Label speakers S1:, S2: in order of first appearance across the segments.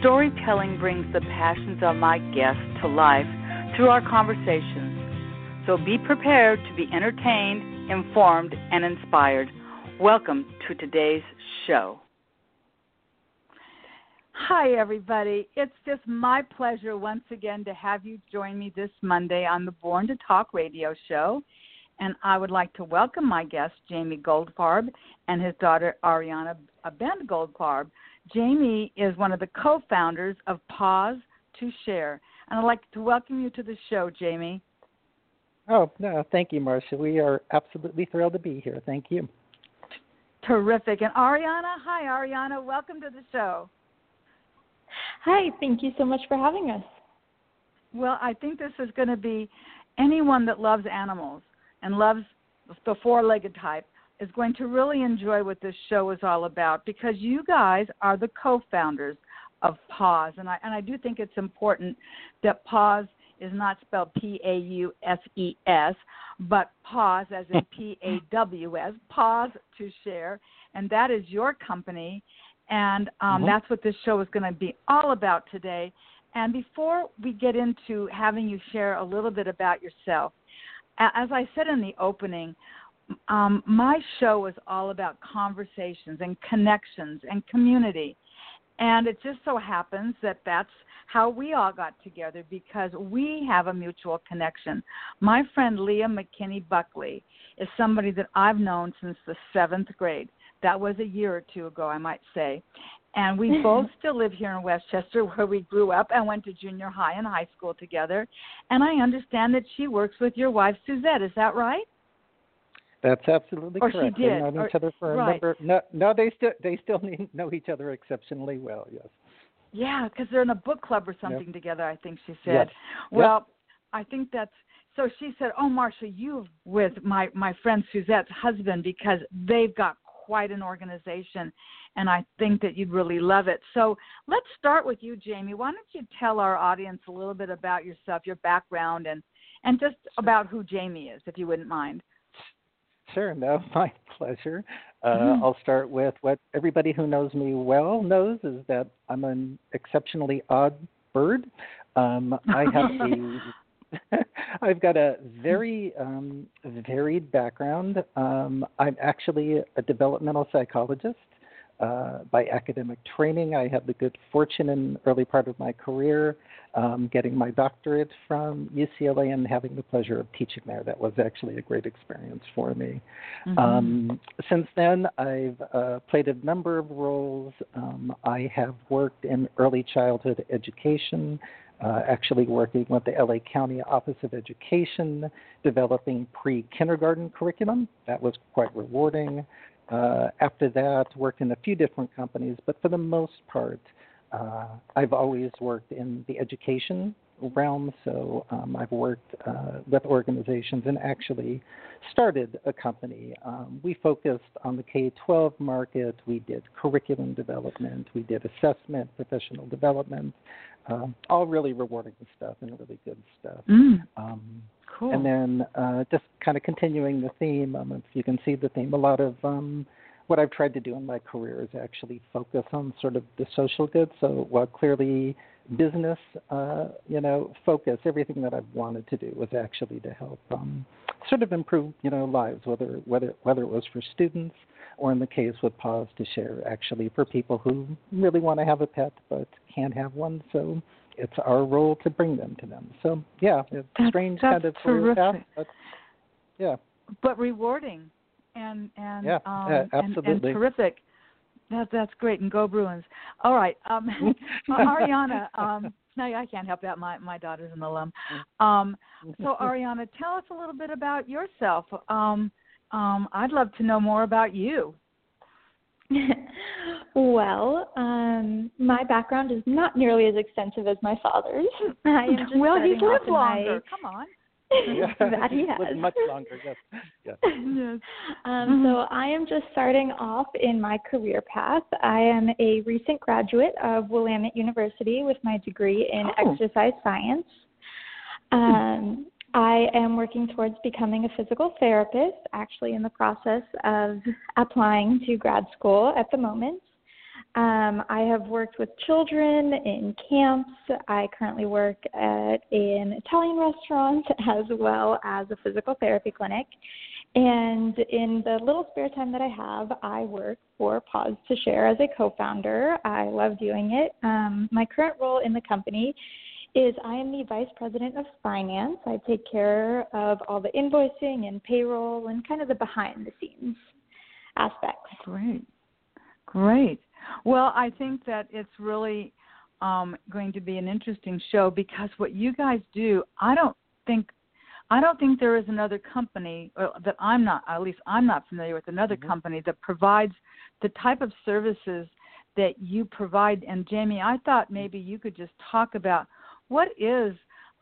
S1: Storytelling brings the passions of my guests to life through our conversations. So be prepared to be entertained, informed, and inspired. Welcome to today's show. Hi, everybody. It's just my pleasure once again to have you join me this Monday on the Born to Talk radio show. And I would like to welcome my guest, Jaime Goldfarb, and his daughter, Ariana Ben Goldfarb. Jaime is one of the co founders of Paws to Share. And I'd like to welcome you to the show, Jaime.
S2: Oh, no, thank you, Marsha. We are absolutely thrilled to be here. Thank you.
S1: Terrific. And Ariana, hi, Ariana. Welcome to the show.
S3: Hi, thank you so much for having us.
S1: Well, I think this is going to be anyone that loves animals and loves the four legged type is going to really enjoy what this show is all about because you guys are the co founders of Paws. And I, and I do think it's important that Paws is not spelled P A U S E S, but Paws as in P A W S, Paws to Share. And that is your company. And um, mm-hmm. that's what this show is going to be all about today. And before we get into having you share a little bit about yourself, as I said in the opening, um, my show is all about conversations and connections and community. And it just so happens that that's how we all got together because we have a mutual connection. My friend Leah McKinney Buckley is somebody that I've known since the seventh grade. That was a year or two ago, I might say. And we both still live here in Westchester where we grew up and went to junior high and high school together. And I understand that she works with your wife Suzette, is that right?
S2: That's absolutely
S1: or
S2: correct.
S1: She did.
S2: They've known each other for a
S1: right.
S2: number. No, no, they still they still know each other exceptionally well. Yes.
S1: Yeah, because they're in a book club or something
S2: yep.
S1: together. I think she said.
S2: Yes.
S1: Well,
S2: yep.
S1: I think that's so. She said, "Oh, Marsha, you with my my friend Suzette's husband because they've got quite an organization, and I think that you'd really love it." So let's start with you, Jaime. Why don't you tell our audience a little bit about yourself, your background, and and just about who Jaime is, if you wouldn't mind.
S2: Sure, no, my pleasure. Uh,
S1: mm-hmm.
S2: I'll start with what everybody who knows me well knows is that I'm an exceptionally odd bird. Um, I have a, I've got a very um, varied background. Um, I'm actually a developmental psychologist. Uh, by academic training. I had the good fortune in early part of my career um, getting my doctorate from UCLA and having the pleasure of teaching there. That was actually a great experience for me.
S1: Mm-hmm.
S2: Um, since then, I've uh, played a number of roles. Um, I have worked in early childhood education. Uh, actually working with the LA County Office of Education, developing pre kindergarten curriculum. That was quite rewarding. Uh, after that, worked in a few different companies, but for the most part, uh, I've always worked in the education realm. So um, I've worked uh, with organizations and actually started a company. Um, we focused on the K 12 market. We did curriculum development, we did assessment, professional development, um, all really rewarding stuff and really good stuff.
S1: Mm. Cool.
S2: And then uh, just kind of continuing the theme, um, if you can see the theme, a lot of um, what I've tried to do in my career is actually focus on sort of the social good. So while clearly business, uh, you know, focus, everything that I've wanted to do was actually to help um, sort of improve, you know, lives, whether whether whether it was for students or in the case with Paws to Share, actually for people who really want to have a pet but can't have one. So it's our role to bring them to them. So yeah, it's
S1: that's,
S2: strange
S1: that's
S2: kind of
S1: terrific.
S2: path, but yeah.
S1: But rewarding and and
S2: yeah,
S1: um,
S2: yeah,
S1: and, and terrific. That that's great and go Bruins. All right, um, Ariana. Um, no, I can't help that. My my daughter's an alum. Um, so Ariana, tell us a little bit about yourself. Um, um, I'd love to know more about you.
S3: well, um, my background is not nearly as extensive as my father's. I am just
S1: well,
S3: starting
S1: he's lived
S3: longer.
S1: Come on.
S3: that he has.
S2: much longer, yes. yes.
S1: yes.
S3: Um, so I am just starting off in my career path. I am a recent graduate of Willamette University with my degree in
S1: Oh.
S3: exercise science. Um, I am working towards becoming a physical therapist, actually in the process of applying to grad school at the moment. Um, I have worked with children in camps. I currently work at an Italian restaurant as well as a physical therapy clinic. And in the little spare time that I have, I work for Paws to Share as a co founder. I love doing it. Um, my current role in the company is I am the vice president of finance. I take care of all the invoicing and payroll and kind of the behind the scenes aspects.
S1: Great. Great. Well, I think that it's really um, going to be an interesting show because what you guys do, I don't think I don't think there is another company or that I'm not at least I'm not familiar with another
S2: Mhm.
S1: company that provides the type of services that you provide. And Jaime, I thought maybe you could just talk about what is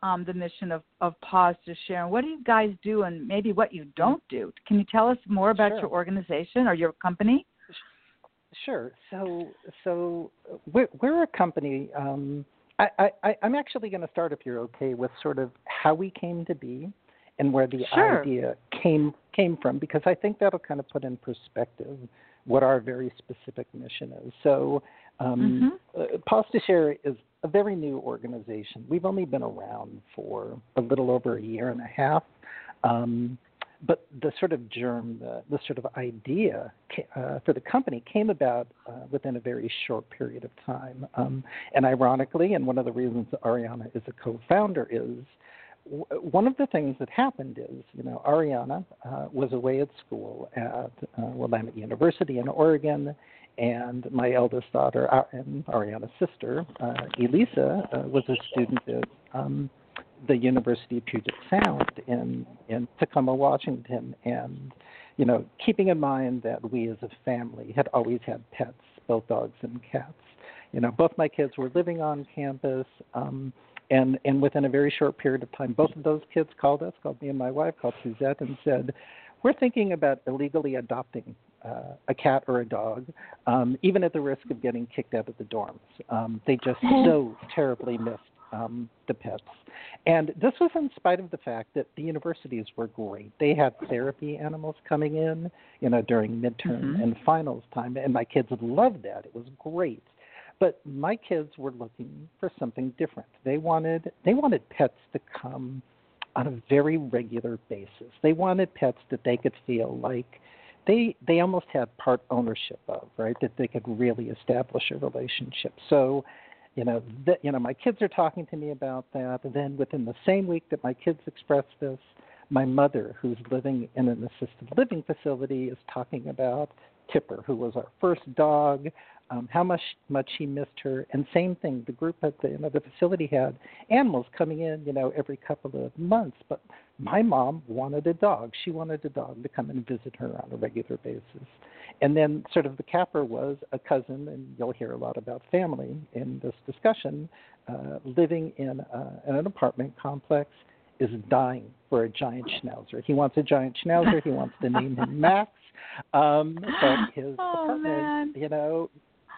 S1: um, the mission of, of Paws to Share and what do you guys do and maybe what you don't do. Can you tell us more about
S2: Sure.
S1: your organization or your company?
S2: Sure. So, so we're, we're a company. Um, I, I, I'm actually going to start, if you're okay, with sort of how we came to be and where the
S1: Sure.
S2: idea came came from, because I think that'll kind of put in perspective what our very specific mission is. So, um, uh, Paws to Share is a very new organization. We've only been around for a little over a year and a half. Um, but the sort of germ, the, the sort of idea uh, for the company came about uh, within a very short period of time. Um, and ironically, and one of the reasons Ariana is a co-founder is w- one of the things that happened is, you know, Ariana uh, was away at school at uh, Willamette University in Oregon, and my eldest daughter uh, and Ariana's sister, uh, Elisa, uh, was a student at um, the University of Puget Sound in in Tacoma, Washington, and you know, keeping in mind that we as a family had always had pets, both dogs and cats. You know, both my kids were living on campus, um, and and within a very short period of time, both of those kids called us, called me and my wife, called Suzette, and said, "We're thinking about illegally adopting." Uh, a cat or a dog, um, even at the risk of getting kicked out of the dorms. Um, they just so terribly missed um, the pets. And this was in spite of the fact that the universities were great. They had therapy animals coming in, you know, during midterm
S1: Mhm.
S2: and finals time, and my kids loved that. It was great. But my kids were looking for something different. They wanted they wanted pets to come on a very regular basis. They wanted pets that they could feel like they they almost had part ownership of, right? That they could really establish a relationship. So you know that you know my kids are talking to me about that and then within the same week that my kids expressed this my mother who's living in an assisted living facility is talking about tipper who was our first dog um, how much much she missed her and same thing the group at the you know the facility had animals coming in you know every couple of months but my mom wanted a dog she wanted a dog to come and visit her on a regular basis and then sort of the capper was a cousin, and you'll hear a lot about family in this discussion, uh, living in, uh, in an apartment complex is dying for a giant schnauzer. He wants a giant schnauzer. He wants to name him Max. Um, but his
S1: Oh,
S2: apartment,
S1: man.
S2: you know,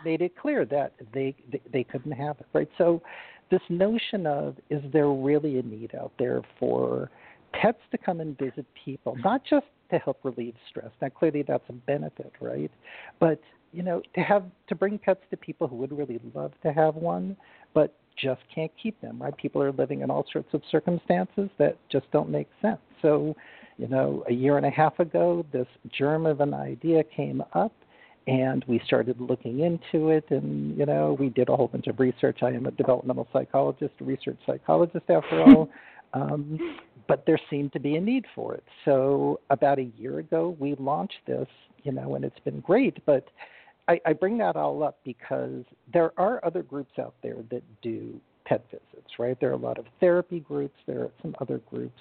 S2: made it clear that they, they couldn't have it, right? So this notion of is there really a need out there for pets to come and visit people, not just to help relieve stress. Now, clearly that's a benefit, right? But you know, to have to bring pets to people who would really love to have one, but just can't keep them, right? People are living in all sorts of circumstances that just don't make sense. So, you know, a year and a half ago, this germ of an idea came up, and we started looking into it and you know we did a whole bunch of research. I am a developmental psychologist a research psychologist after all um, but there seemed to be a need for it. So about a year ago we launched this you know and it's been great but I, I bring that all up because there are other groups out there that do pet visits right? There are a lot of therapy groups. There are some other groups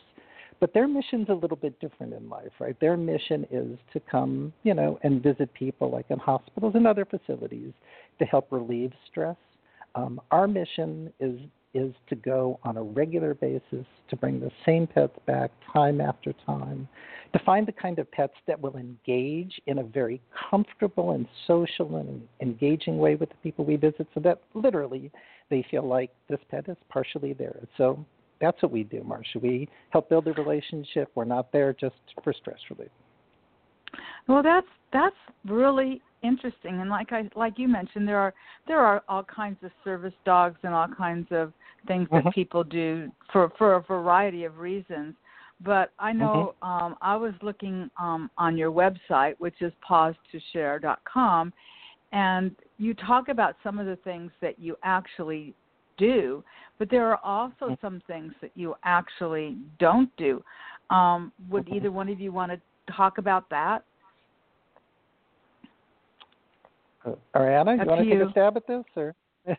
S2: but their mission's a little bit different in life, right? Their mission is to come, you know, and visit people like in hospitals and other facilities to help relieve stress. Um, our mission is is to go on a regular basis to bring the same pets back time after time, to find the kind of pets that will engage in a very comfortable and social and engaging way with the people we visit so that literally they feel like this pet is partially theirs. So that's what we do, Marsha. We help build a relationship. We're not there just for stress relief.
S1: Well, that's that's really interesting, and like I like you mentioned, there are there are all kinds of service dogs and all kinds of things that mm-hmm. people do for for a variety of reasons. But I know mm-hmm. um, I was looking um, on your website, which is paws2share.com, and you talk about some of the things that you actually do, but there are also mm-hmm. some things that you actually don't do. Um, would mm-hmm. either one of you want to talk about that?
S2: Uh, Ariana, you want to take a stab at this, or?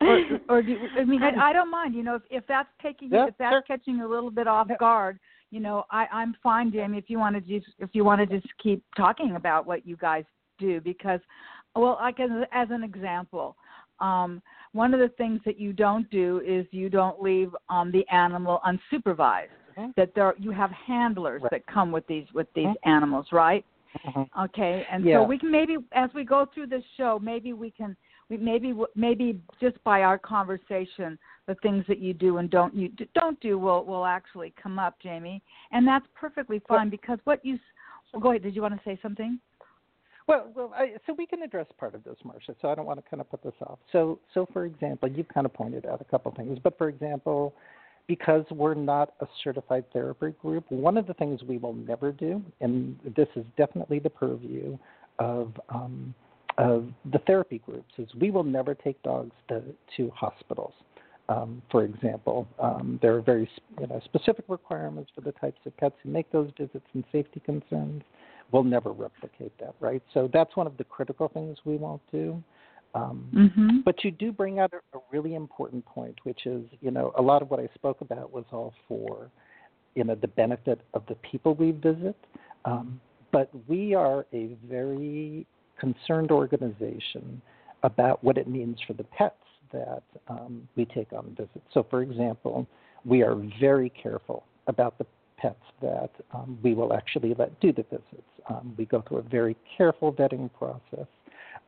S1: or, or do, I mean, I, I don't mind. You know, if, if that's taking, yeah, if that's sure. catching a little bit off guard, you know, I, I'm fine, Jaime. If you want to just, if you want to just keep talking about what you guys do, because, well, like as, as an example, um, one of the things that you don't do is you don't leave um, the animal unsupervised. Mm-hmm. That there, you have handlers right. that come with these with these mm-hmm. animals, right? Mm-hmm. Okay, and yeah. so we can maybe as we go through this show, maybe we can we maybe maybe just by our conversation the things that you do and don't you don't do will will actually come up jaime and that's perfectly fine because what you well, go ahead did you want to say something
S2: well, well, I, so we can address part of this, Marsha. So I don't want to kind of put this off. So, so for example, you've kind of pointed out a couple things, but for example, because we're not a certified therapy group, one of the things we will never do, and this is definitely the purview of um, of the therapy groups is we will never take dogs to, to hospitals. Um, for example, um, there are very you know, specific requirements for the types of pets who make those visits and safety concerns. We'll never replicate that, right? So that's one of the critical things we won't do. Um, mm-hmm. But you do bring out a, a really important point, which is, you know, a lot of what I spoke about was all for, you know, the benefit of the people we visit. Um, but we are a very concerned organization about what it means for the pets that um, we take on visits. So, for example, we are very careful about the pets that um, we will actually let do the visits. Um, we go through a very careful vetting process.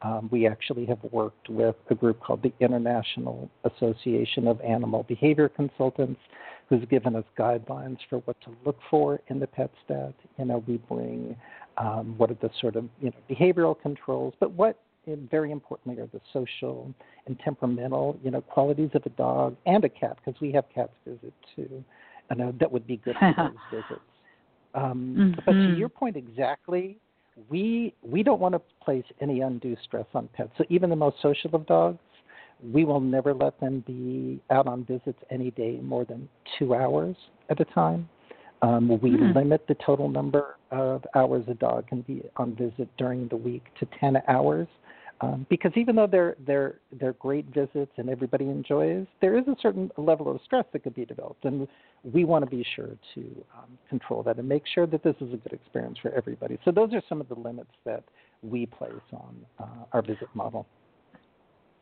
S2: Um, we actually have worked with a group called the International Association of Animal Behavior Consultants, who's given us guidelines for what to look for in the pets that you know we bring um, what are the sort of you know, behavioral controls, but what very importantly are the social and temperamental you know qualities of a dog and a cat because we have cats visit too, and uh, that would be good for those visits. Um, mm-hmm. But to mm-hmm. your point exactly, we we don't want to place any undue stress on pets. So even the most social of dogs, we will never let them be out on visits any day more than two hours at a time. Um, we mm. limit the total number of hours a dog can be on visit during the week to 10 hours. Um, because even though they're they're they're great visits and everybody enjoys, there is a certain level of stress that could be developed, and we want to be sure to um, control that and make sure that this is a good experience for everybody. So those are some of the limits that we place on uh, our visit model.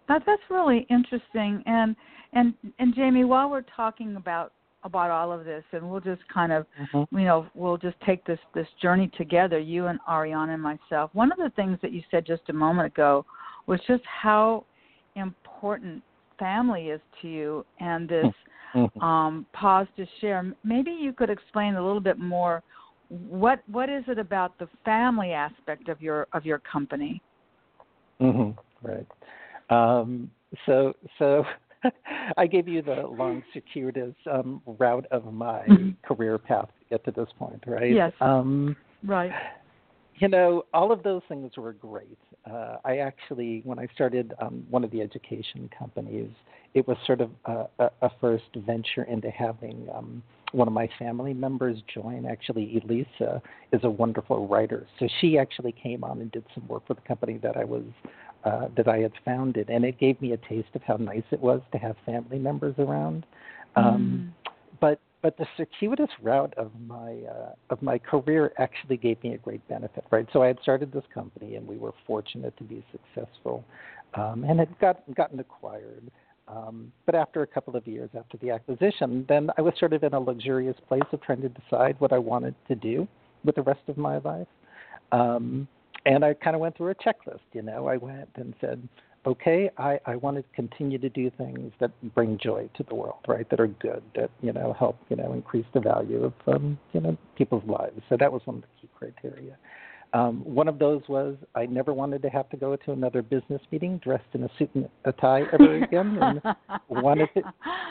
S1: That, that's really interesting, and and and Jaime, while we're talking about about all of this and we'll just kind of mm-hmm. you know we'll just take this this journey together you and ariana and myself one of the things that you said just a moment ago was just how important family is to you and this mm-hmm. um, paws to share maybe you could explain a little bit more what what is it about the family aspect of your of your company
S2: mm-hmm. right um, so so I gave you the long, circuitous um, route of my mm-hmm. career path to get to this point, right?
S1: Yes. Um, right.
S2: You know, all of those things were great. Uh, I actually, when I started um, one of the education companies, it was sort of a, a, a first venture into having um, one of my family members join. Actually, Elisa is a wonderful writer, so she actually came on and did some work for the company that I was uh, that I had founded, and it gave me a taste of how nice it was to have family members around. Um, mm. But but the circuitous route of my uh, of my career actually gave me a great benefit, right? So I had started this company, and we were fortunate to be successful, um, and had got gotten acquired. Um, but after a couple of years after the acquisition, then I was sort of in a luxurious place of trying to decide what I wanted to do with the rest of my life. Um, and I kind of went through a checklist. You know, I went and said, okay, I, I want to continue to do things that bring joy to the world, right? That are good, that you know help you know increase the value of um, you know people's lives. So that was one of the key criteria. Um, one of those was I never wanted to have to go to another business meeting dressed in a suit and a tie ever again, and wanted to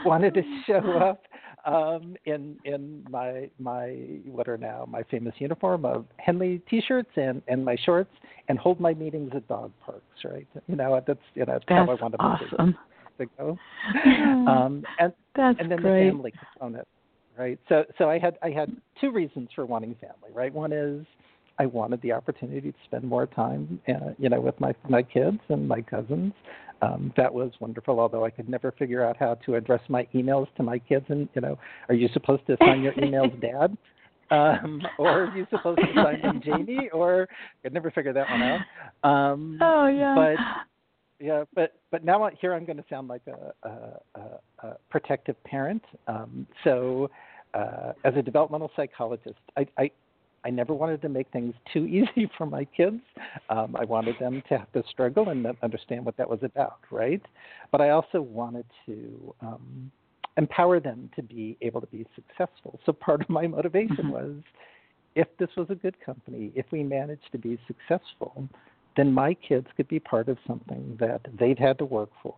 S2: wanted to show up um, in in my my what are now my famous uniform of Henley t-shirts and and my shorts and hold my meetings at dog parks. Right, you know that's you know
S1: that's
S2: how I wanted
S1: awesome.
S2: to go. Um, and
S1: that's
S2: and then
S1: great.
S2: the family component. Right. So so I had I had two reasons for wanting family. Right. One is I wanted the opportunity to spend more time, uh, you know, with my my kids and my cousins. Um, that was wonderful. Although I could never figure out how to address my emails to my kids, and you know, are you supposed to sign your emails, Dad? Um, or are you supposed to sign them Jaime? Or I could never figure that one out. Um,
S1: oh yeah.
S2: But yeah, but but now here I'm going to sound like a, a, a, a protective parent. Um, so, uh, as a developmental psychologist, I, I I never wanted to make things too easy for my kids. Um, I wanted them to have to struggle and understand what that was about, right? But I also wanted to um, empower them to be able to be successful. So part of my motivation mm-hmm. was if this was a good company, if we managed to be successful, then my kids could be part of something that they'd had to work for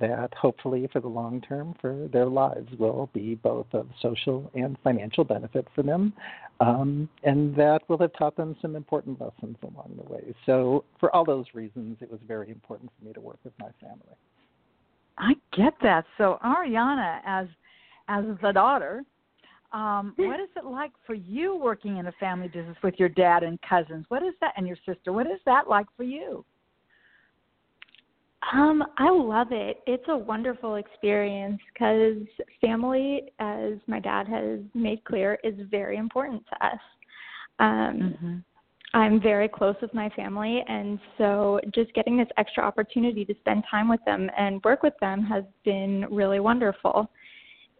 S2: that hopefully for the long term for their lives will be both of social and financial benefit for them. Um, and that will have taught them some important lessons along the way. So for all those reasons it was very important for me to work with my family.
S1: I get that. So ariana as as the daughter um, what is it like for you working in a family business with your dad and cousins? What is that and your sister? What is that like for you
S3: um, I love it. It's a wonderful experience because family, as my dad has made clear, is very important to us. Um, mm-hmm. I'm very close with my family, and so just getting this extra opportunity to spend time with them and work with them has been really wonderful.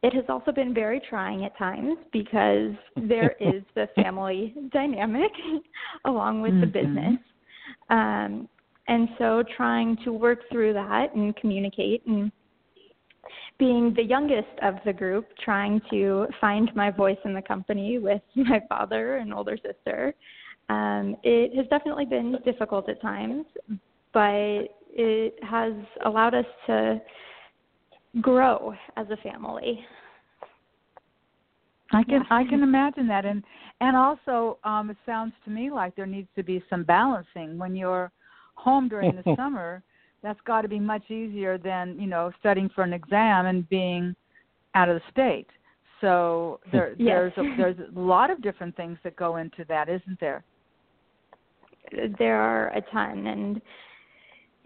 S3: It has also been very trying at times because there is the family dynamic along with mm-hmm. the business. Um, and so trying to work through that and communicate and being the youngest of the group, trying to find my voice in the company with my father and older sister. Um, it has definitely been difficult at times, but it has allowed us to grow as a family.
S1: I can yeah. I can imagine that and and also um it sounds to me like there needs to be some balancing when you're home during the summer, that's got to be much easier than you know studying for an exam and being out of the state. So there,
S3: yes.
S1: there's a, there's a lot of different things that go into that, isn't there?
S3: There are a ton, and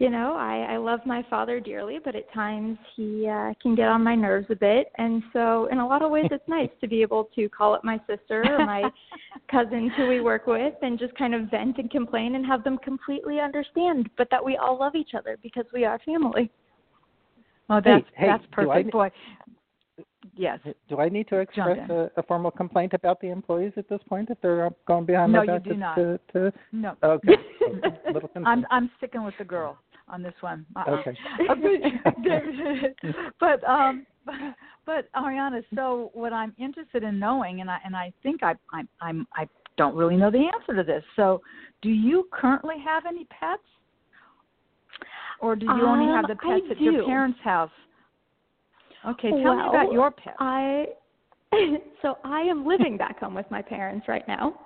S3: you know, I, I love my father dearly, but at times he uh, can get on my nerves a bit. And so, in a lot of ways, it's nice to be able to call up my sister or my cousins who we work with and just kind of vent and complain and have them completely understand, but that we all love each other because we are family.
S1: Oh, that's
S2: hey,
S1: that's perfect,
S2: I,
S1: boy. Yes.
S2: Do I need to express a, a, formal complaint about the employees at this point if they're going behind
S1: no,
S2: my back?
S1: No, you do not.
S2: To, to...
S1: No.
S2: Okay.
S1: I'm I'm sticking with the girl on this one.
S2: Uh-uh. Okay.
S1: but um, but Ariana, so what I'm interested in knowing, and I and I think I I'm, I'm I don't really know the answer to this. So, do you currently have any pets, or do you um, only have the
S3: um,
S1: pets I at do. your parents' house? Okay, tell
S3: well,
S1: me about your pets.
S3: I so I am living back home with my parents right now.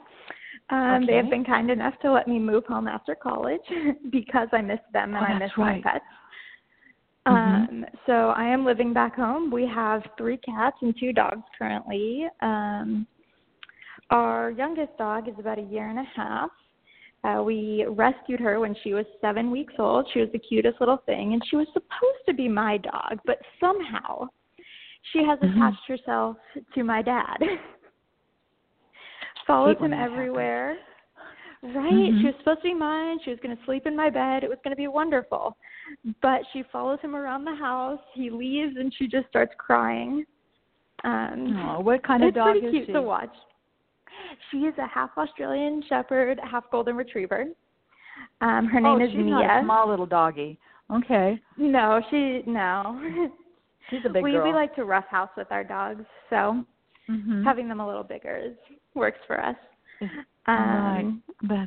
S3: Um,
S1: okay.
S3: They have been kind enough to let me move home after college because I miss them and
S1: oh,
S3: I miss
S1: right.
S3: my pets.
S1: Mm-hmm.
S3: Um, so I am living back home. We have three cats and two dogs currently. Um, our youngest dog is about a year and a half. Uh, we rescued her when she was seven weeks old. She was the cutest little thing, and she was supposed to be my dog, but somehow she has
S1: Mhm.
S3: attached herself to my dad. Follows him everywhere. Right.
S1: Mhm.
S3: She was supposed to be mine. She was going to sleep in my bed. It was going to be wonderful. But she follows him around the house. He leaves and she just starts crying. Um
S1: Oh, what kind of
S3: it's
S1: dog
S3: pretty
S1: is
S3: cute
S1: she?
S3: to watch. She is a half Australian Shepherd, half Golden Retriever. Um, her name
S1: oh,
S3: is
S1: she's
S3: Mia.
S1: not a small little doggy. Okay,
S3: No, she no.
S1: she's a big
S3: we
S1: girl.
S3: we like to roughhouse with our dogs, so
S1: Mhm.
S3: having them a little bigger is works for us. Um,
S1: right.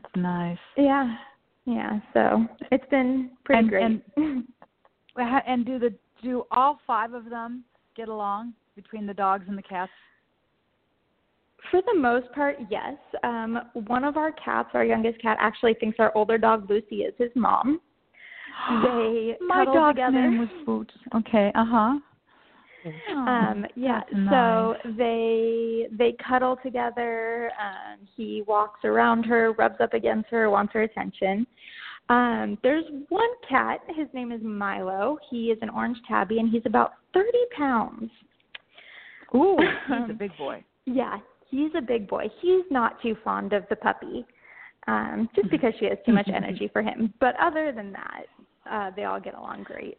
S1: That's nice.
S3: Yeah, yeah. So it's been pretty
S1: And-
S3: great.
S1: Ha- And do the do all five of them get along between the dogs and the cats?
S3: For the most part, yes. Um, one of our cats, our youngest cat, actually thinks our older dog Lucy is his mom. They
S1: My dog's
S3: together.
S1: name was Boots. Okay. Uh huh.
S3: Um yeah
S1: that's
S3: so they they cuddle together um he walks around her rubs up against her wants her attention. Um there's one cat his name is milo. He is an orange tabby and he's about thirty pounds.
S1: Ooh, he's a big boy.
S3: yeah he's a big boy. He's not too fond of the puppy um just because she has too much energy for him. But other than that uh they all get along great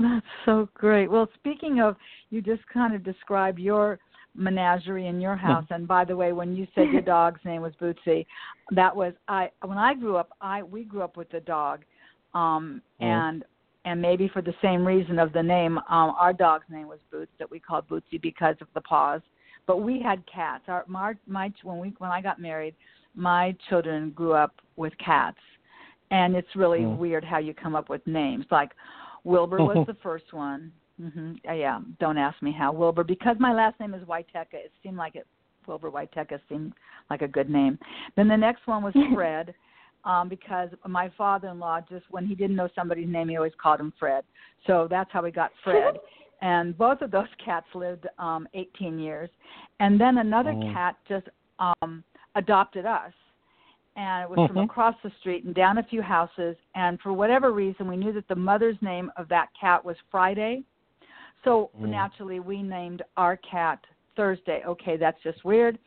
S1: That's so great. Well, speaking of, you just kind of described your menagerie in your house. And by the way, when you said your dog's name was Bootsy, that was I. When I grew up, I we grew up with a dog, um,
S2: Oh.
S1: and and maybe for the same reason of the name, um, our dog's name was Boots that we called Bootsy because of the paws. But we had cats. Our my, my when we when I got married, my children grew up with cats, and it's really
S2: Mm.
S1: weird how you come up with names like Wilbur was the first one. hmm Yeah, don't ask me how Wilbur because my last name is Waiteka. It seemed like it Wilbur Waiteka seemed like a good name. Then the next one was Fred, um, because my father-in-law just when he didn't know somebody's name, he always called him Fred. So that's how we got Fred. and both of those cats lived um 18 years. And then another
S2: Oh.
S1: cat just um adopted us and it was from
S2: Mhm.
S1: across the street and down a few houses and for whatever reason we knew that the mother's name of that cat was Friday. So
S2: Mm.
S1: naturally we named our cat Thursday. Okay, that's just weird.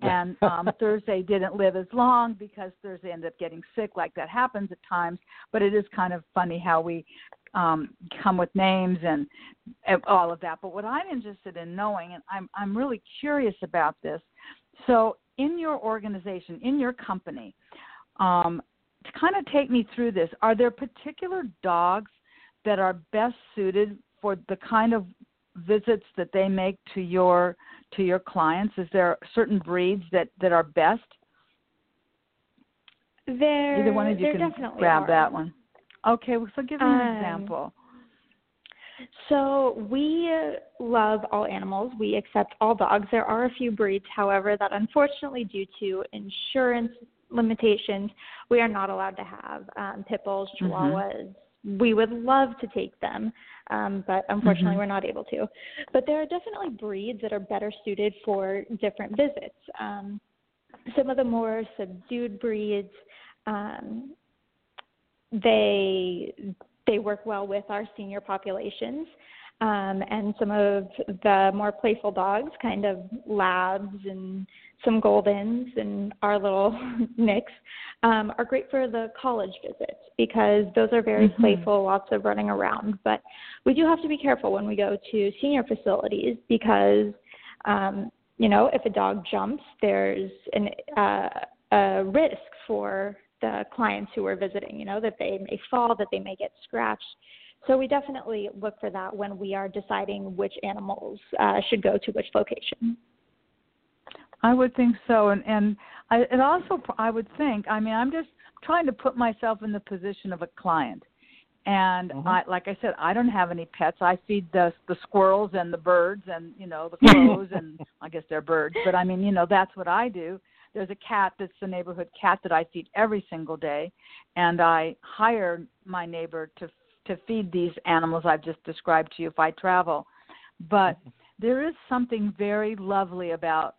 S1: And um Thursday didn't live as long because Thursday ended up getting sick like that happens at times, but it is kind of funny how we um come with names and, and all of that. But what I'm interested in knowing and I'm I'm really curious about this. So in your organization, in your company, um, to kind of take me through this, are there particular dogs that are best suited for the kind of visits that they make to your to your clients? Is there certain breeds that that are best?
S3: there
S1: Either one of you can grab
S3: are.
S1: that one. Okay, well, so give me an
S3: Um,
S1: example.
S3: So we love all animals. We accept all dogs. There are a few breeds, however, that unfortunately, due to insurance limitations, we are not allowed to have um, pit bulls,
S1: Mhm.
S3: chihuahuas. We would love to take them, um, but unfortunately,
S1: Mhm.
S3: we're not able to. But there are definitely breeds that are better suited for different visits. Um, some of the more subdued breeds, um, they they work well with our senior populations. Um, and some of the more playful dogs, kind of labs and some goldens and our little nicks, um, are great for the college visits because those are very
S1: Mhm.
S3: playful, lots of running around. But we do have to be careful when we go to senior facilities because, um, you know, if a dog jumps, there's an, uh, a risk for the clients who are visiting, you know, that they may fall, that they may get scratched. So we definitely look for that when we are deciding which animals uh, should go to which location.
S1: I would think so, and and I, it also I would think. I mean, I'm just trying to put myself in the position of a client, and
S2: Mhm.
S1: I, like I said, I don't have any pets. I feed the the squirrels and the birds, and you know the crows, and I guess they're birds, but I mean, you know, that's what I do. There's a cat that's the neighborhood cat that I feed every single day, and I hire my neighbor to to feed these animals I've just described to you if I travel. But there is something very lovely about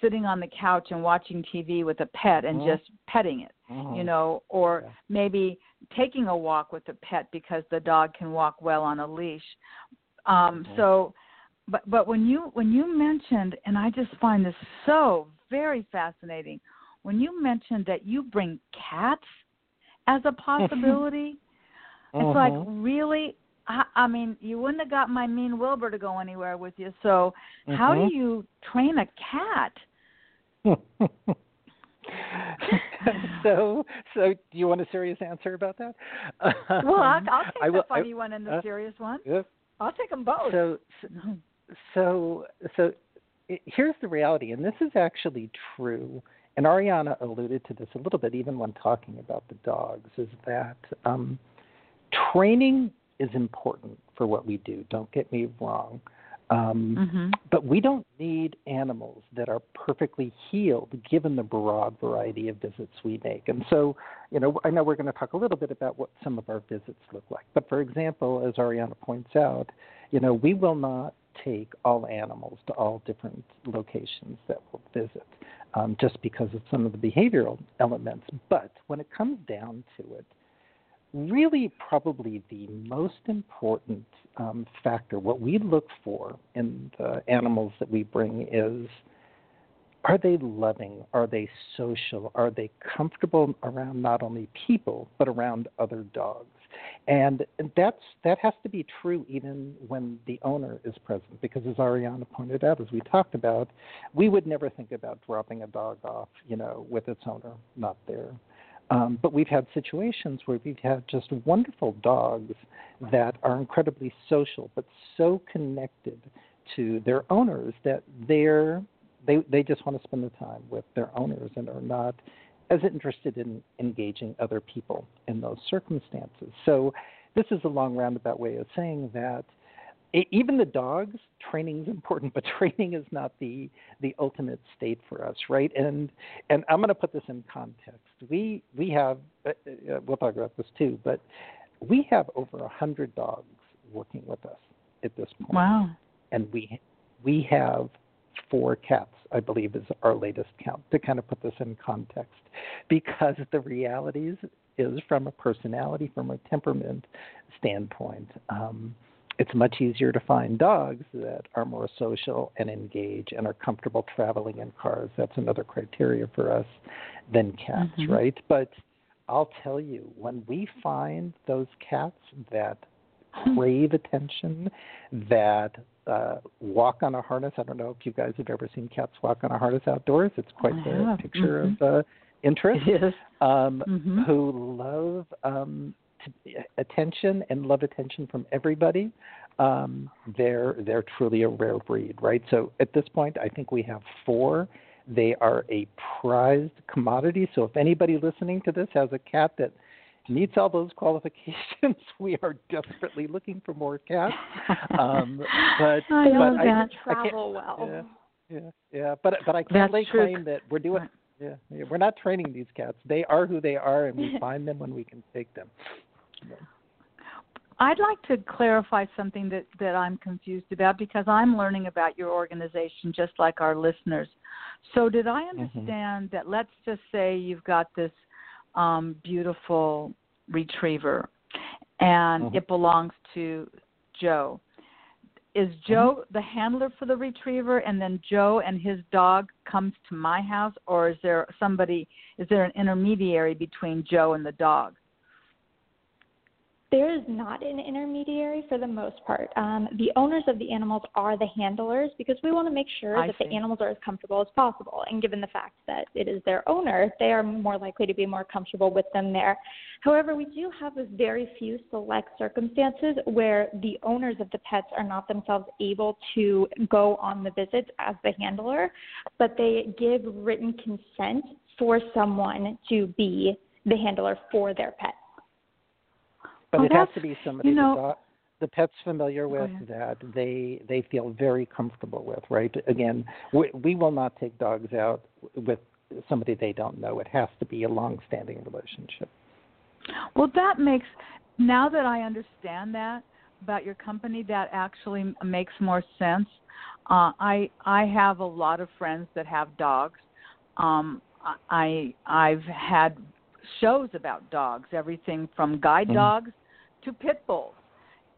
S1: sitting on the couch and watching TV with a pet and
S2: Mhm.
S1: just petting it,
S2: Mhm.
S1: you know, or
S2: Yeah.
S1: maybe taking a walk with a pet because the dog can walk well on a leash. Um
S2: Mhm.
S1: so but but when you when you mentioned, and I just find this so very fascinating, when you mentioned that you bring cats as a possibility, it's like
S2: Mhm.
S1: really. I, I mean, you wouldn't have got my mean Wilbur to go anywhere with you. So, how
S2: Mhm.
S1: do you train a cat?
S2: so, so do you want a serious answer about that?
S1: Well, I'll, I'll take
S2: I
S1: the
S2: will- I-
S1: funny one and the
S2: uh,
S1: serious one.
S2: yeah.
S1: I'll take them both.
S2: So, so, so, i here's the reality, and this is actually true. And Ariana alluded to this a little bit, even when talking about the dogs, is that um, training is important for what we do. Don't get me wrong. Um,
S1: hmm
S2: but we don't need animals that are perfectly healed given the broad variety of visits we make. And so, you know, I know we're going to talk a little bit about what some of our visits look like. But for example, as Ariana points out, you know, we will not take all animals to all different locations that we'll visit um, just because of some of the behavioral elements. But when it comes down to it, really probably the most important um, factor, what we look for in the animals that we bring is are they loving? Are they social? Are they comfortable around not only people but around other dogs? And that's that has to be true even when the owner is present, because as Ariana pointed out, as we talked about, we would never think about dropping a dog off, you know, with its owner not there. Um, but we've had situations where we've had just wonderful dogs that are incredibly social, but so connected to their owners that they're they they just want to spend the time with their owners and are not as interested in engaging other people in those circumstances. So this is a long roundabout way of saying that even the dogs training is important but training is not the the ultimate state for us right and and i'm going to put this in context we we have uh, uh, we'll talk about this too but we have over a hundred dogs working with us at this point
S1: Wow.
S2: and we we have four cats i believe is our latest count to kind of put this in context. Because the realities is from a personality from a temperament standpoint um, it's much easier to find dogs that are more social and engage and are comfortable traveling in cars. That's another criteria for us than cats
S1: Mhm.
S2: right? But i'll tell you when we find those cats that crave attention, that uh, walk on a harness. I don't know if you guys have ever seen cats walk on a harness outdoors. It's quite
S1: I
S2: the
S1: have.
S2: picture
S1: Mhm.
S2: of uh, interest.
S1: Is.
S2: Um,
S1: Mhm.
S2: Who love um, to, attention and love attention from everybody. Um, they're they're truly a rare breed, right? So at this point, I think we have four. They are a prized commodity. So if anybody listening to this has a cat that meets all those qualifications, we are desperately looking for more cats. Um, but
S1: I
S2: but I,
S1: that.
S2: I can't,
S3: travel well.
S2: yeah, yeah, yeah. But but I can't
S1: That's
S2: lay
S1: true.
S2: claim that we're doing. Yeah, yeah, we're not training these cats. They are who they are, and we find them when we can take them.
S1: I'd like to clarify something that, that I'm confused about because I'm learning about your organization just like our listeners. So, did I understand that let's just say you've got this um, beautiful retriever and
S2: Mhm.
S1: it belongs to Joe? Is Joe the handler for the retriever and then Joe and his dog comes to my house or is there somebody is there an intermediary between Joe and the dog?
S3: There is not an intermediary for the most part. Um, the owners of the animals are the handlers because we want to make sure
S1: I
S3: that
S1: see.
S3: the animals are as comfortable as possible. And given the fact that it is their owner, they are more likely to be more comfortable with them there. However, we do have a very few select circumstances where the owners of the pets are not themselves able to go on the visits as the handler, but they give written consent for someone to be the handler for their pet.
S2: But it has to be somebody
S1: you know-
S2: the, dog, the pet's familiar with that they they feel very comfortable with. Right? Again, we, we will not take dogs out with somebody they don't know. It has to be a long-standing relationship.
S1: Well, that makes now that I understand that about your company, that actually makes more sense. Uh, I I have a lot of friends that have dogs. Um, I I've had shows about dogs, everything from guide
S2: Mhm.
S1: dogs to pit bulls,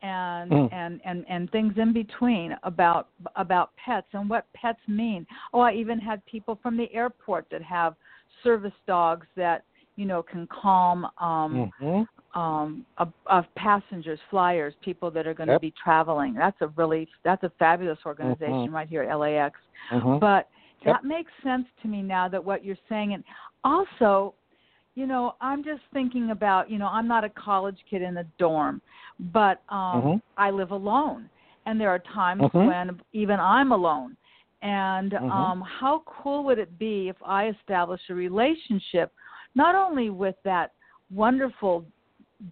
S1: and
S2: Mm.
S1: and and and things in between about about pets and what pets mean. Oh, I even had people from the airport that have service dogs that you know can calm um
S2: Mhm.
S1: um of, of passengers, flyers, people that are going to
S2: Yep.
S1: be traveling. That's a really that's a fabulous organization
S2: Mhm.
S1: right here at LAX.
S2: Mhm.
S1: But
S2: Yep.
S1: that makes sense to me now that what you're saying and also you know i'm just thinking about you know i'm not a college kid in a dorm but um
S2: Mhm.
S1: i live alone and there are times
S2: Mhm.
S1: when even i'm alone and
S2: Mhm.
S1: um how cool would it be if i established a relationship not only with that wonderful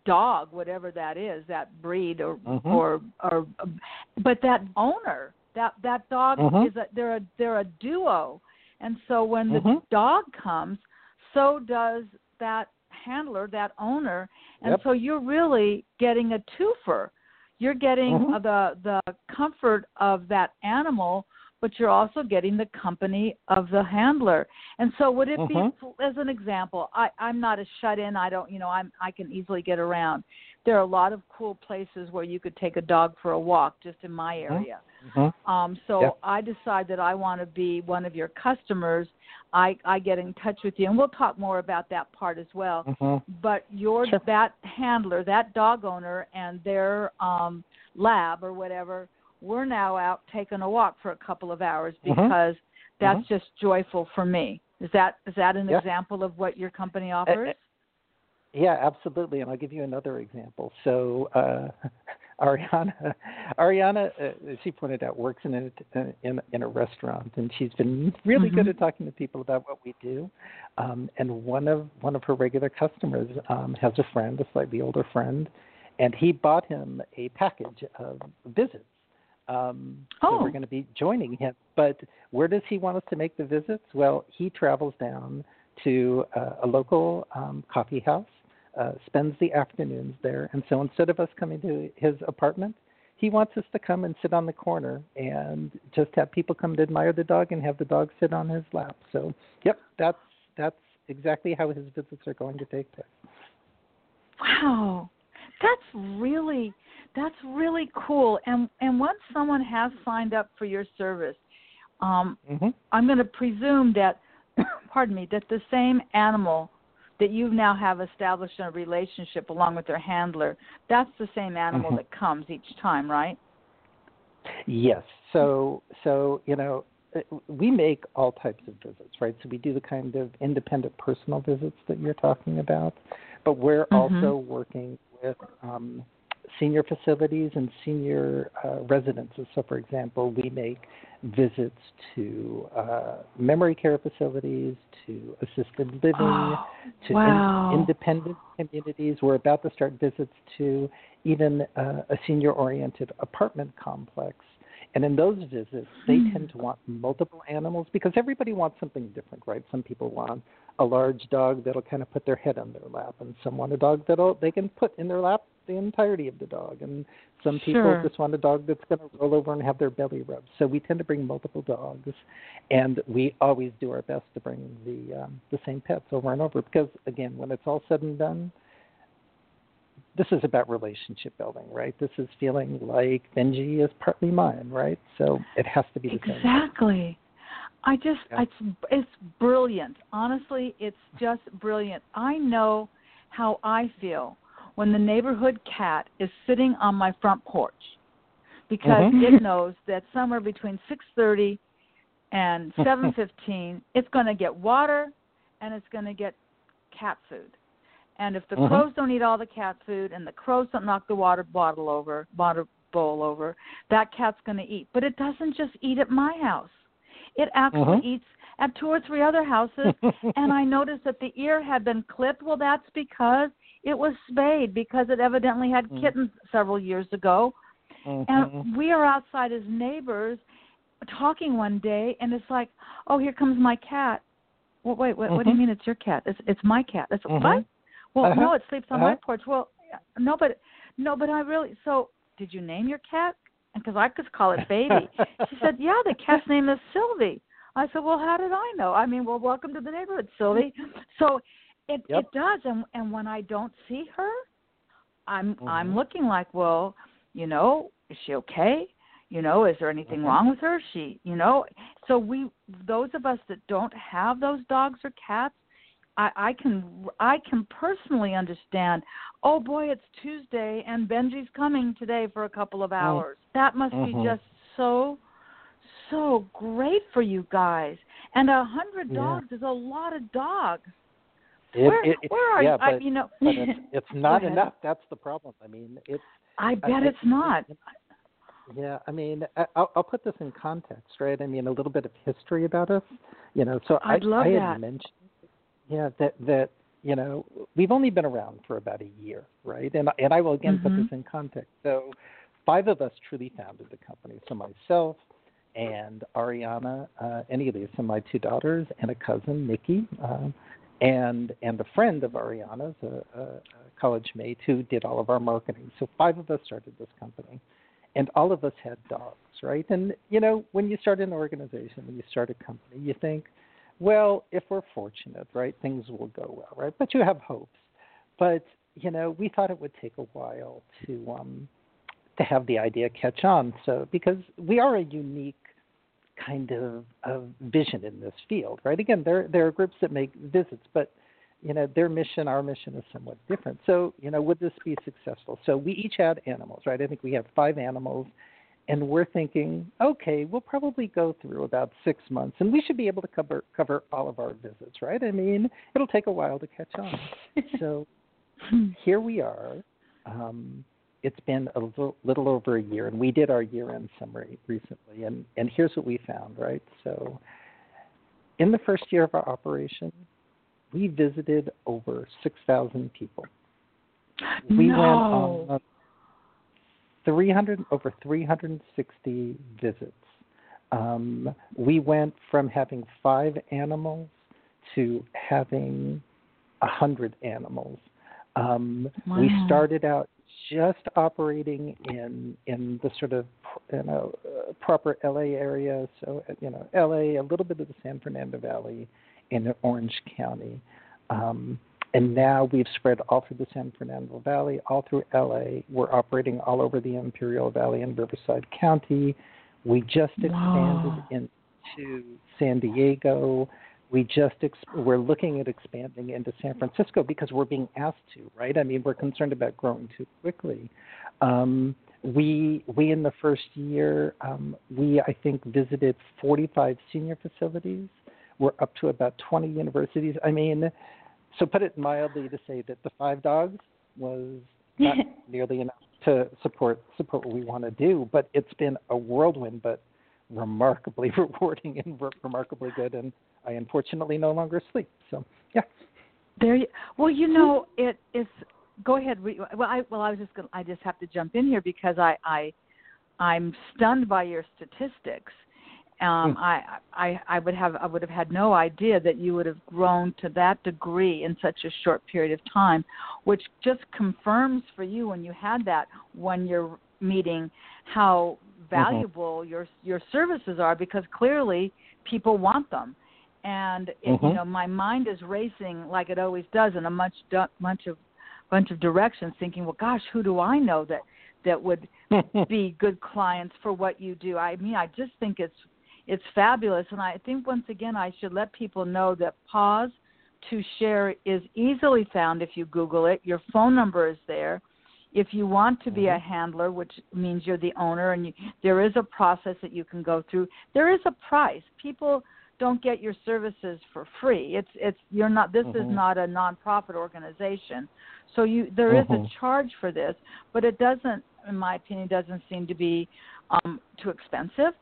S1: dog whatever that is that breed or
S2: Mhm.
S1: or or but that owner that that dog
S2: Mhm.
S1: is a they're a they're a duo and so when the
S2: Mhm.
S1: dog comes so does that handler that owner and
S2: Yep.
S1: so you're really getting a twofer you're getting
S2: Mhm.
S1: uh, the the comfort of that animal but you're also getting the company of the handler and so would it be
S2: Mhm.
S1: as an example i i'm not a shut in i don't you know i'm i can easily get around there are a lot of cool places where you could take a dog for a walk just in my
S2: Mhm.
S1: area
S2: Mhm.
S1: um, so
S2: Yep.
S1: I decide that I want to be one of your customers. I, I get in touch with you, and we'll talk more about that part as well.
S2: Mhm.
S1: But your
S2: Sure.
S1: that handler, that dog owner, and their um, lab or whatever, we're now out taking a walk for a couple of hours
S2: Mhm.
S1: because that's
S2: Mhm.
S1: just joyful for me. Is that is that an
S2: Yeah.
S1: example of what your company offers?
S2: Yeah, absolutely. And I'll give you another example. So, uh, Ariana, Ariana, uh, she pointed out, works in a in in a restaurant, and she's been really good
S1: Mhm.
S2: at talking to people about what we do. Um, and one of one of her regular customers um, has a friend, a slightly older friend, and he bought him a package of visits. Um, So
S1: Oh.
S2: we're going to be joining him. But where does he want us to make the visits? Well, he travels down to uh, a local um, coffee house, uh, spends the afternoons there, and so instead of us coming to his apartment, he wants us to come and sit on the corner and just have people come to admire the dog and have the dog sit on his lap. So, yep, that's that's exactly how his visits are going to take place.
S1: Wow, that's really that's really cool. And and once someone has signed up for your service, um,
S2: hmm
S1: I'm going to presume that, pardon me, that the same animal that you now have established a relationship along with their handler, that's the same animal
S2: Mhm.
S1: that comes each time, right?
S2: Yes. So so you know we make all types of visits, right? So we do the kind of independent personal visits that you're talking about, but we're
S1: Mhm.
S2: also working with um, senior facilities and senior uh, residences. So, for example, we make visits to uh, memory care facilities, to assisted living,
S1: Oh,
S2: to in- independent communities. We're about to start visits to even uh, a senior oriented apartment complex. And in those visits, they
S1: Hmm.
S2: tend to want multiple animals because everybody wants something different, right? Some people want a large dog that'll kind of put their head on their lap, and some want a dog that'll they can put in their lap the entirety of the dog, and some people
S1: Sure.
S2: just want a dog that's going to roll over and have their belly rubbed. So we tend to bring multiple dogs, and we always do our best to bring the um, the same pets over and over because again, when it's all said and done, this is about relationship building, right? This is feeling like Benji is partly mine, right? So it has to be the same.
S1: Exactly. I just
S2: Yeah.
S1: it's it's brilliant. Honestly, it's just brilliant. I know how I feel when the neighborhood cat is sitting on my front porch because
S2: Mhm.
S1: it knows that somewhere between 6:30 and 7:15 it's going to get water and it's going to get cat food. And if the
S2: Mhm.
S1: crows don't eat all the cat food and the crows don't knock the water bottle over, water bowl over, that cat's going to eat. But it doesn't just eat at my house. It actually
S2: Mhm.
S1: eats at two or three other houses. and I noticed that the ear had been clipped. Well, that's because it was spayed because it evidently had
S2: Mhm.
S1: kittens several years ago.
S2: Mhm.
S1: And we are outside as neighbors talking one day, and it's like, oh, here comes my cat. Well, wait, what, what do you
S2: Mhm.
S1: mean it's your cat? It's it's my cat. It's
S2: Mhm.
S1: what? Well,
S2: Uh-huh.
S1: no, it sleeps on my
S2: Uh-huh.
S1: porch. Well, no, but no, but I really. So, did you name your cat? Because I could call it Baby. she said, yeah, the cat's name is Sylvie. I said, well, how did I know? I mean, well, welcome to the neighborhood, Sylvie. So, it
S2: Yep.
S1: it does, and and when I don't see her, I'm I'm
S2: Mhm.
S1: looking like, well, you know, is she okay? You know, is there anything
S2: Mhm.
S1: wrong with her? She, you know, so we those of us that don't have those dogs or cats, I, I can I can personally understand. Oh boy, it's Tuesday and Benji's coming today for a couple of hours. That must be
S2: Mhm.
S1: just so so great for you guys. And a hundred
S2: Yeah.
S1: dogs is a lot of dogs.
S2: It-
S1: where
S2: it-
S1: where are
S2: yeah,
S1: you? I,
S2: but-
S1: you know,
S2: it's, it's not enough. That's the problem. I mean, it's
S1: I
S2: I-
S1: bet
S2: I-
S1: it's not.
S2: Yeah, I mean, I- I'll, I'll put this in context, right? I mean, a little bit of history about us. You know, so
S1: I'd
S2: I,
S1: love
S2: I had
S1: that.
S2: mentioned, yeah, that that you know we've only been around for about a year, right? And and I will again put
S1: Mhm.
S2: this in context. So, five of us truly founded the company. So myself and Ariana uh, Elias, and my two daughters, and a cousin, Nikki, uh, and and a friend of Ariana's, a, a, college mate who did all of our marketing. So five of us started this company and all of us had dogs, right? And you know, when you start an organization, when you start a company, you think, well, if we're fortunate, right, things will go well, right? But you have hopes. But you know, we thought it would take a while to um, to have the idea catch on. So because we are a unique kind of, of vision in this field, right? Again, there there are groups that make visits, but you know their mission, our mission is somewhat different. So you know, would this be successful? So we each had animals, right? I think we have five animals, and we're thinking, okay, we'll probably go through about six months, and we should be able to cover cover all of our visits, right? I mean, it'll take a while to catch on. so here we are. Um, it's been a little, little over a year, and we did our year-end summary recently, and and here's what we found, right? So, in the first year of our operation, we visited over 6,000 people. We went
S1: no.
S2: on 300 over 360 visits. Um, we went from having five animals to having a hundred animals. Um, We started out just operating in in the sort of you know uh, proper LA area, so you know LA, a little bit of the San Fernando Valley, in Orange County. Um, and now we've spread all through the San Fernando Valley, all through LA. We're operating all over the Imperial Valley and Riverside County. We just expanded
S1: Wow.
S2: into San Diego. We just ex- we're looking at expanding into San Francisco because we're being asked to, right? I mean, we're concerned about growing too quickly. Um, we we in the first year um, we I think visited 45 senior facilities. We're up to about 20 universities. I mean, so put it mildly to say that the five dogs was not nearly enough to support support what we want to do. But it's been a whirlwind, but remarkably rewarding and re- remarkably good. And I unfortunately no longer sleep. So yeah.
S1: There you, well, you know, it is go ahead. We, well, I well, I was just going I just have to jump in here because I I I'm stunned by your statistics. Um,
S2: Hmm.
S1: I, I I would have I would have had no idea that you would have grown to that degree in such a short period of time, which just confirms for you when you had that one year meeting how valuable your your services are because clearly people want them, and it, you
S2: Mhm.
S1: know my mind is racing like it always does in a much du- bunch of bunch of directions, thinking, well, gosh, who do I know that that would be good clients for what you do. I mean, I just think it's it's fabulous, and I think once again I should let people know that Paws to Share is easily found if you Google it. Your phone number is there. If you want to be a handler, which means you're the owner, and you, there is a process that you can go through. There is a price. People don't get your services for free. It's it's you're not. This is
S2: Mhm.
S1: not a nonprofit organization, so you there is
S2: Mhm.
S1: a charge for this, but it doesn't, in my opinion, doesn't seem to be um, too expensive.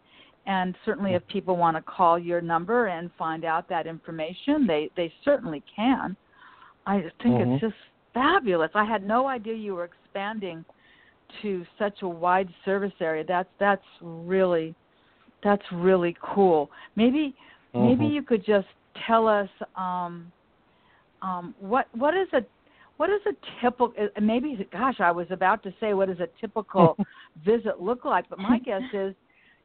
S1: And certainly, if people want to call your number and find out that information, they they certainly can. I think
S2: Mhm.
S1: it's just fabulous. I had no idea you were expanding to such a wide service area. That's that's really that's really cool. Maybe maybe
S2: Mhm.
S1: you could just tell us um, um, what what is a what is a typical maybe gosh I was about to say what does a typical visit look like, but my guess is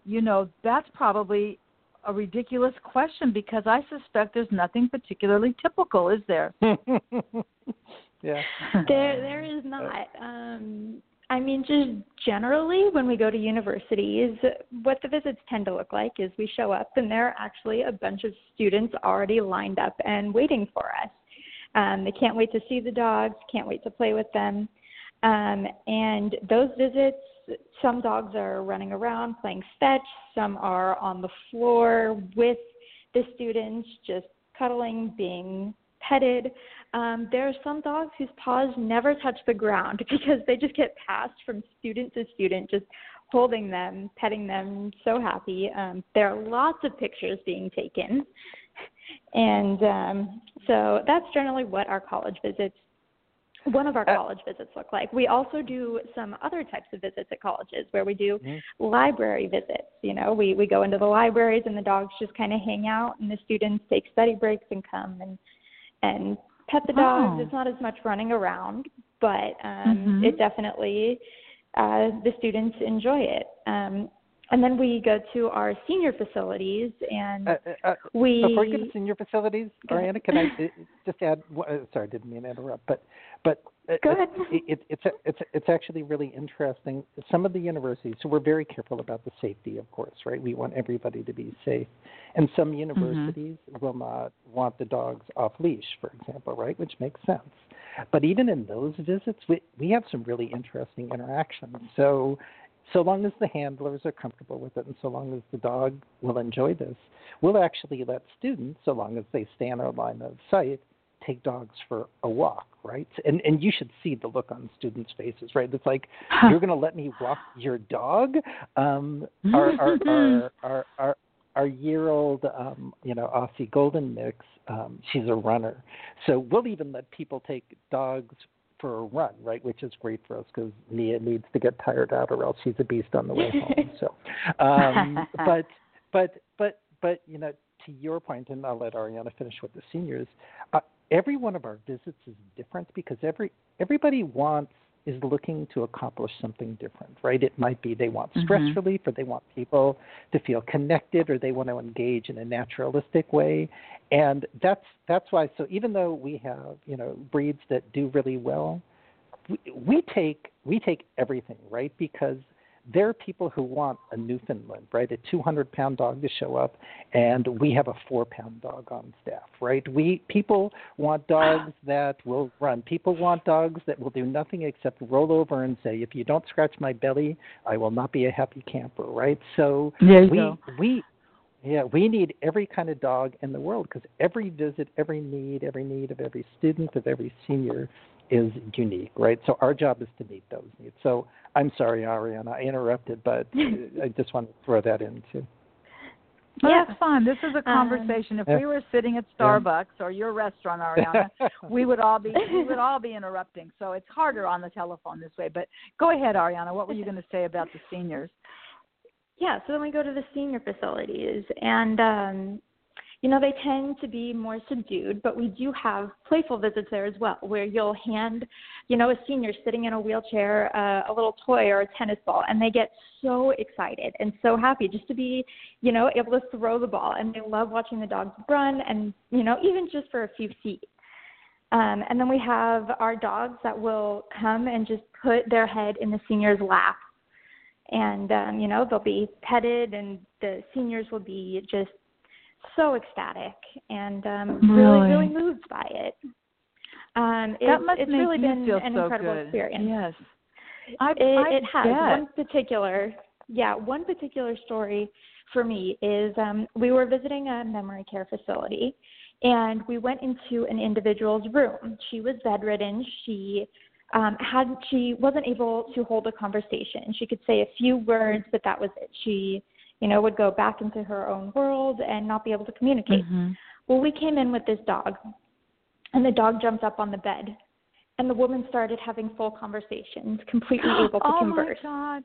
S1: you know that's probably a ridiculous question because I suspect there's nothing particularly typical, is there?
S2: yeah.
S3: there there is not um i I mean, just generally, when we go to universities, what the visits tend to look like is we show up and there are actually a bunch of students already lined up and waiting for us. Um, they can't wait to see the dogs, can't wait to play with them. Um, and those visits, some dogs are running around playing fetch, some are on the floor with the students, just cuddling, being petted. Um, there are some dogs whose paws never touch the ground because they just get passed from student to student, just holding them, petting them, so happy. Um, there are lots of pictures being taken. And um, so that's generally what our college visits one of our uh, college visits look like. We also do some other types of visits at colleges where we do mm-hmm. library visits. You know, we we go into the libraries and the dogs just kind of hang out, and the students take study breaks and come and and pet the dogs. Oh. It's not as much running around, but um, mm-hmm. it definitely uh, the students enjoy it. Um, and then we go to our senior facilities, and uh, uh, uh we.
S2: Before we get to senior facilities, Ariana, can I just add? Uh, sorry, didn't mean to interrupt, but but
S3: Go ahead.
S2: It, it, it's it's it's actually really interesting. Some of the universities, so we're very careful about the safety, of course, right? We want everybody to be safe, and some mm-hmm. universities mm-hmm. will not want the dogs off leash, for example, right? Which makes sense. But even in those visits, we we have some really interesting interactions. So so long as the handlers are comfortable with it and so long as the dog will enjoy this, we'll actually let students, so long as they stay in our line of sight, take dogs for a walk, right? And and you should see the look on students' faces, right? It's like you're going to let me walk your dog. Um, our, our, our, our, our, our year-old, um, you know, Aussie Golden Mix, um, she's a runner, so we'll even let people take dogs for a run, right? Which is great for us because Nia needs to get tired out, or else she's a beast on the way home. so, um, but but but but you know, to your point, and I'll let Ariana finish with the seniors. Uh, every one of our visits is different because every everybody wants is looking to accomplish something different, right? It might be they want stress mm-hmm. relief or they want people to feel connected or they want to engage in a naturalistic way. And that's that's why so even though we have, you know, breeds that do really well, we, we take we take everything, right? Because there are people who want a Newfoundland, right, a 200 pound dog to show up, and we have a four pound dog on staff, right? We people want dogs that will run. People want dogs that will do nothing except roll over and say, "If you don't scratch my belly, I will not be a happy camper," right? So
S1: we
S2: go. we yeah, we need every kind of dog in the world because every visit, every need, every need of every student, of every senior is unique, right? So our job is to meet those needs. So I'm sorry, Ariana, I interrupted, but I just want to throw that in too.
S1: Well, yeah. that's fine. This is a um, conversation. Um, if we were sitting at Starbucks yeah. or your restaurant, Ariana, we would all be we would all be interrupting. So it's harder on the telephone this way. But go ahead, Ariana. What were you going to say about the seniors?
S3: Yeah. So then we go to the senior facilities, and um, you know, they tend to be more subdued, but we do have playful visits there as well, where you'll hand, you know, a senior sitting in a wheelchair uh, a little toy or a tennis ball, and they get so excited and so happy just to be, you know, able to throw the ball, and they love watching the dogs run, and you know, even just for a few feet. Um, and then we have our dogs that will come and just put their head in the senior's lap and um, you know they'll be petted and the seniors will be just so ecstatic and um, really, really moved by it. Um, it
S1: that must
S3: it's
S1: make
S3: really
S1: you
S3: been
S1: feel
S3: an
S1: so
S3: incredible
S1: good.
S3: experience.
S1: Yes,
S3: I, it,
S1: I
S3: it has one particular, yeah, one particular story for me is um, we were visiting a memory care facility, and we went into an individual's room. She was bedridden. She um, had she wasn't able to hold a conversation. She could say a few words, but that was it. She you know, would go back into her own world and not be able to communicate.
S1: Mm-hmm.
S3: Well, we came in with this dog, and the dog jumped up on the bed, and the woman started having full conversations, completely able to
S1: oh
S3: converse.
S1: Oh my God!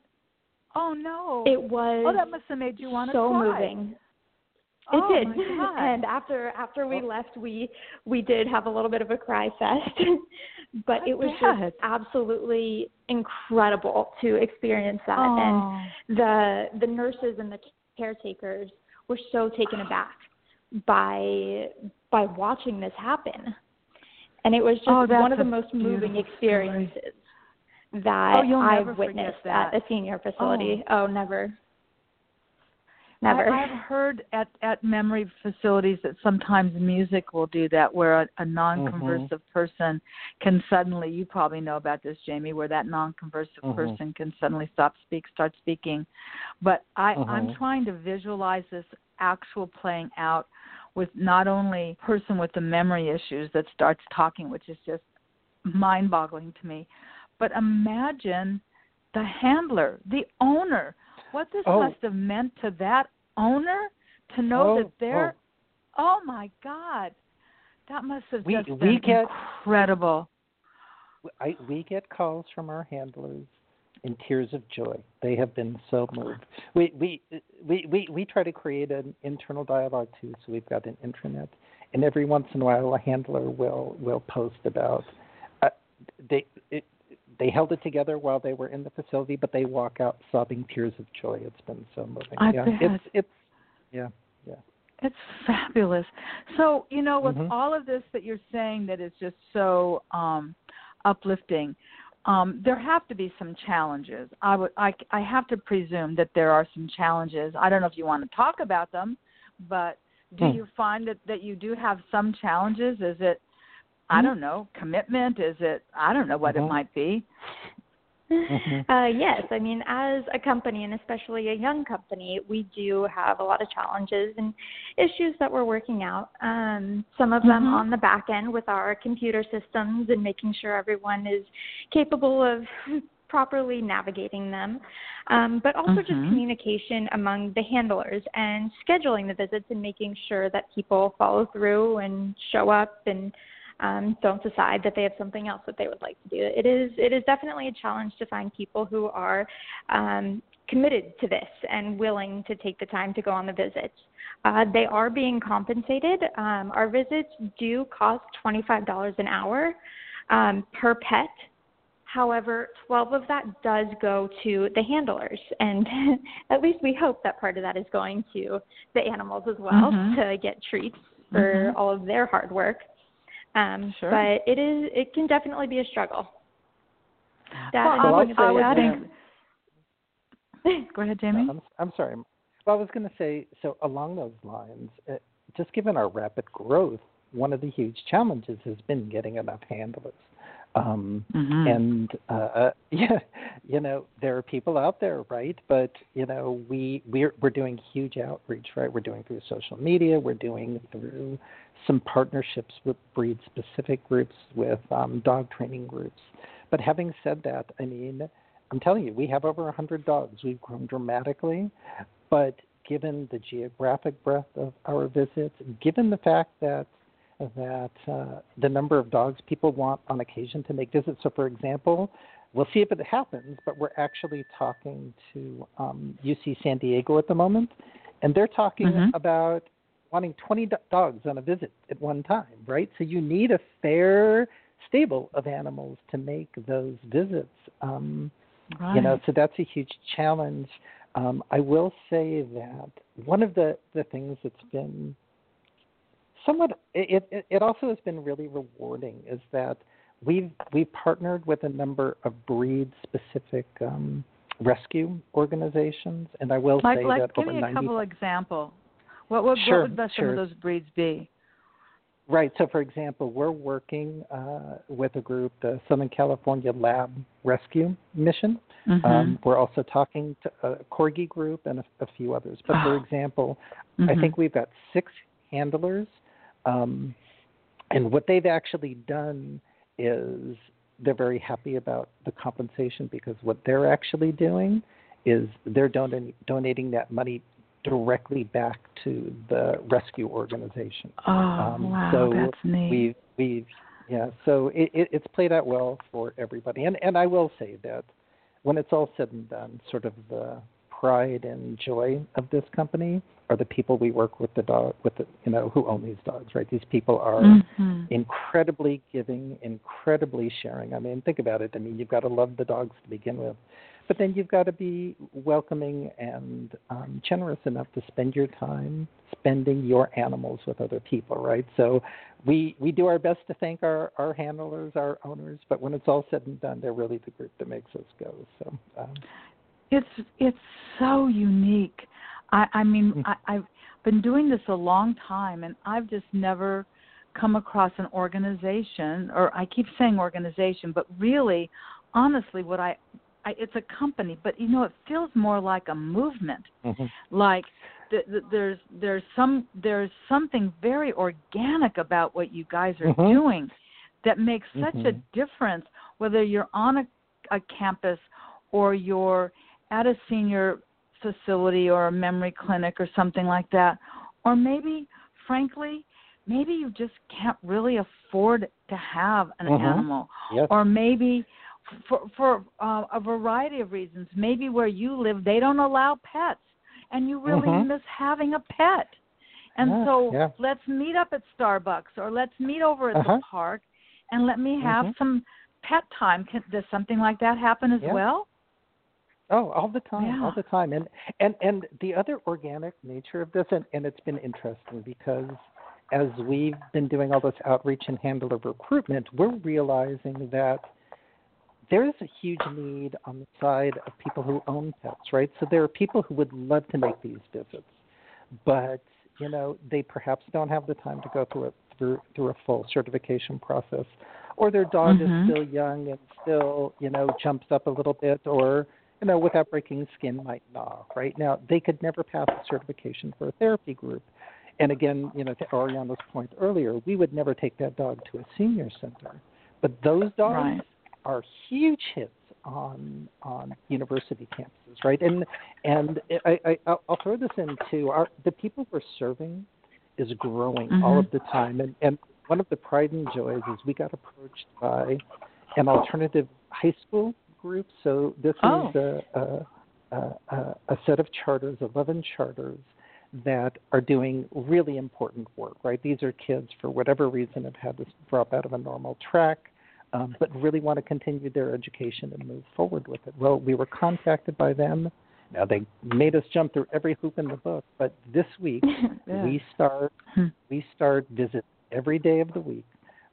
S1: Oh no!
S3: It was.
S1: Oh, that must have made you want to
S3: so
S1: cry.
S3: moving. It
S1: oh
S3: did. And after after we left, we we did have a little bit of a cry fest, but
S1: I
S3: it was
S1: bet.
S3: just absolutely incredible to experience that.
S1: Oh.
S3: And the the nurses and the caretakers were so taken aback by by watching this happen. And it was just
S1: oh,
S3: one of the most moving experiences. that
S1: oh,
S3: I've witnessed
S1: that.
S3: at a senior facility. Oh, oh never. Never.
S1: I, have heard at at memory facilities that sometimes music will do that, where a, a non-conversive mm-hmm. person can suddenly. You probably know about this, Jaime, where that non-conversive mm-hmm. person can suddenly stop speak, start speaking. But I, mm-hmm. I'm trying to visualize this actual playing out with not only person with the memory issues that starts talking, which is just mind-boggling to me, but imagine the handler, the owner what this
S2: oh.
S1: must have meant to that owner to know
S2: oh,
S1: that they're
S2: oh.
S1: oh. my god that must have
S2: we,
S1: just
S2: we
S1: been
S2: get,
S1: incredible
S2: I, we get calls from our handlers in tears of joy. They have been so moved. We we we we, we try to create an internal dialogue too. So we've got an intranet, and every once in a while, a handler will will post about uh, they it, they held it together while they were in the facility, but they walk out sobbing tears of joy. It's been so moving.
S1: I
S2: yeah,
S1: bet.
S2: it's it's yeah yeah.
S1: It's fabulous. So you know, with
S2: mm-hmm.
S1: all of this that you're saying, that is just so um, uplifting. Um, there have to be some challenges. I would, I, I have to presume that there are some challenges. I don't know if you want to talk about them, but do
S2: hmm.
S1: you find that that you do have some challenges? Is it I
S3: Mm-hmm.
S1: don't know, commitment? Is it I don't know what
S2: mm-hmm.
S1: it might be.
S2: Mm-hmm.
S3: Uh, yes, I mean, as a company, and especially a young company, we do have a lot of challenges and issues that we're working out. Um, some of them
S1: mm-hmm.
S3: on the back end with our computer systems and making sure everyone is capable of properly navigating them, um, but also just
S1: Mm-hmm.
S3: communication among the handlers and scheduling the visits and making sure that people follow through and show up and um, don't decide that they have something else that they would like to do. It is it is definitely a challenge to find people who are um, committed to this and willing to take the time to go on the visits. Uh, they are being compensated. Um, our visits do cost $25 an hour um, per pet. However, 12 of that does go to the handlers, and at least we hope that part of that is going to the animals as well
S1: mm-hmm.
S3: to get treats for
S1: mm-hmm.
S3: all of their hard work. Um,
S1: sure.
S3: But it is it can definitely be a struggle. That
S1: well, I would, I would
S2: think.
S1: Go ahead, Jaime.
S2: I'm, I'm sorry. Well, I was going to say so along those lines. Uh, just given our rapid growth, one of the huge challenges has been getting enough handlers. Um,
S1: mm-hmm.
S2: And uh, yeah, you know, there are people out there, right? But you know, we we're we're doing huge outreach, right? We're doing through social media. We're doing through some partnerships with breed specific groups, with um, dog training groups. But having said that, I mean, I'm telling you, we have over 100 dogs. We've grown dramatically, but given the geographic breadth of our visits, given the fact that that uh, the number of dogs people want on occasion to make visits. So, for example, we'll see if it happens, but we're actually talking to um, UC San Diego at the moment, and they're talking
S1: mm-hmm.
S2: about wanting 20 do- dogs on a visit at one time, right? So you need a fair stable of animals to make those visits. Um,
S1: right.
S2: You know, so that's a huge challenge. Um, I will say that one of the, the things that's been somewhat it, it, it also has been really rewarding is that we've we've partnered with a number of breed specific um, rescue organizations, and I will
S1: like,
S2: say
S1: like,
S2: that
S1: give
S2: over
S1: me a
S2: 90
S1: couple example. What would
S2: Sure,
S1: what would the, some of those breeds be?
S2: Right. So, for example, we're working uh, with a group, the Southern California Lab Rescue Mission.
S1: Mm-hmm.
S2: Um, we're also talking to a Corgi group and a, a few others. But for
S1: Oh.
S2: example,
S1: mm-hmm.
S2: I think we've got six handlers, um, and what they've actually done is they're very happy about the compensation because what they're actually doing is they're donating donating that money directly back to the rescue organization.
S1: Oh
S2: Um,
S1: wow,
S2: so
S1: that's neat.
S2: We've we've yeah, so it, it, it's played out well for everybody. And and I will say that when it's all said and done, sort of the pride and joy of this company are the people we work with the dog with the you know who own these dogs, right? These people are
S1: Mhm.
S2: incredibly giving, incredibly sharing. I mean, think about it. I mean, you've got to love the dogs to begin with, but then you've got to be welcoming and um, generous enough to spend your time spending your animals with other people, right? So we we do our best to thank our our handlers, our owners, but when it's all said and done, they're really the group that makes us go. So um,
S1: it's it's so unique. I I mean
S2: Mm.
S1: I, I've been doing this a long time, and I've just never come across an organization, or I keep saying organization, but really, honestly, what I, I it's a company, but you know, it feels more like a movement.
S2: mhm.
S1: Like th- th- there's there's some there's something very organic about what you guys are
S2: Mhm.
S1: doing that makes such a
S2: Mhm.
S1: difference whether you're on a, a campus or you're at a senior facility or a memory clinic or something like that or maybe frankly maybe you just can't really afford to have an
S2: Mhm.
S1: animal
S2: Yes.
S1: or maybe for for uh, a variety of reasons maybe where you live they don't allow pets and you really
S2: Mhm.
S1: miss having a pet and
S2: Yeah,
S1: so
S2: yeah.
S1: let's meet up at starbucks or let's meet over at
S2: Uh-huh.
S1: the park and let me have
S2: Mhm.
S1: some pet time Can, does something like that happen as
S2: Yeah.
S1: well
S2: Oh, all the time,
S1: Yeah.
S2: all the time. And and and the other organic nature of this, and, and it's been interesting because as we've been doing all this outreach and handler recruitment, we're realizing that there is a huge need on the side of people who own pets, right? So there are people who would love to make these visits, but you know they perhaps don't have the time to go through a through through a full certification process, or their dog
S1: Mhm.
S2: is still young and still you know jumps up a little bit, or you know without breaking skin might gnaw. Right now they could never pass a certification for a therapy group. And again, you know, to Ariana's point earlier, we would never take that dog to a senior center. But those dogs
S1: Right.
S2: are huge hits on on university campuses, right? And and I, I I'll throw this in too. Our the people we're serving is growing all
S1: Mhm.
S2: of the time, and and one of the pride and joys is we got approached by an alternative high school group. So this
S1: Oh.
S2: is a, a a a set of charters, eleven charters that are doing really important work, right? These are kids, for whatever reason, have had to drop out of a normal track, um, but really want to continue their education and move forward with it. Well, we were contacted by them. Now, they made us jump through every hoop in the book, but this week
S1: Yeah.
S2: we start
S1: Hmm.
S2: we start visit every day of the week,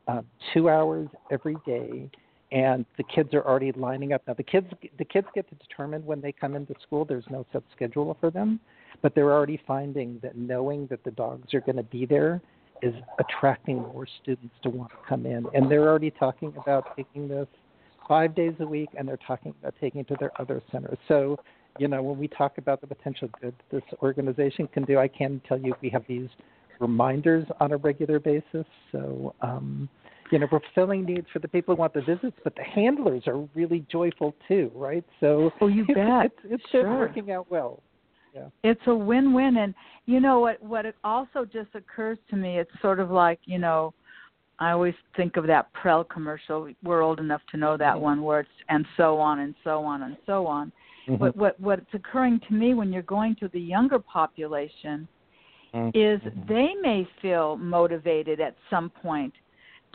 S2: uh, two hours every day, and the kids are already lining up. Now the kids the kids get to determine when they come into school. There's no set schedule for them, but they're already finding that knowing that the dogs are going to be there is attracting more students to want to come in, and they're already talking about taking this five days a week, and they're talking about taking it to their other centers. So you know, when we talk about the potential good this organization can do, I can tell you we have these reminders on a regular basis. So, um, you know, we're fulfilling needs for the people who want the visits, but the handlers are really joyful too, right? So,
S1: Oh, you bet.
S2: it's, it's
S1: Sure.
S2: working out well. Yeah.
S1: it's a win-win and you know what what it also just occurs to me it's sort of like you know i always think of that Prell commercial we're old enough to know that
S2: Mhm.
S1: one where it's and so on and so on and so on
S2: Mhm.
S1: but what what's occurring to me when you're going to the younger population
S2: Mhm.
S1: is
S2: Mhm.
S1: they may feel motivated at some point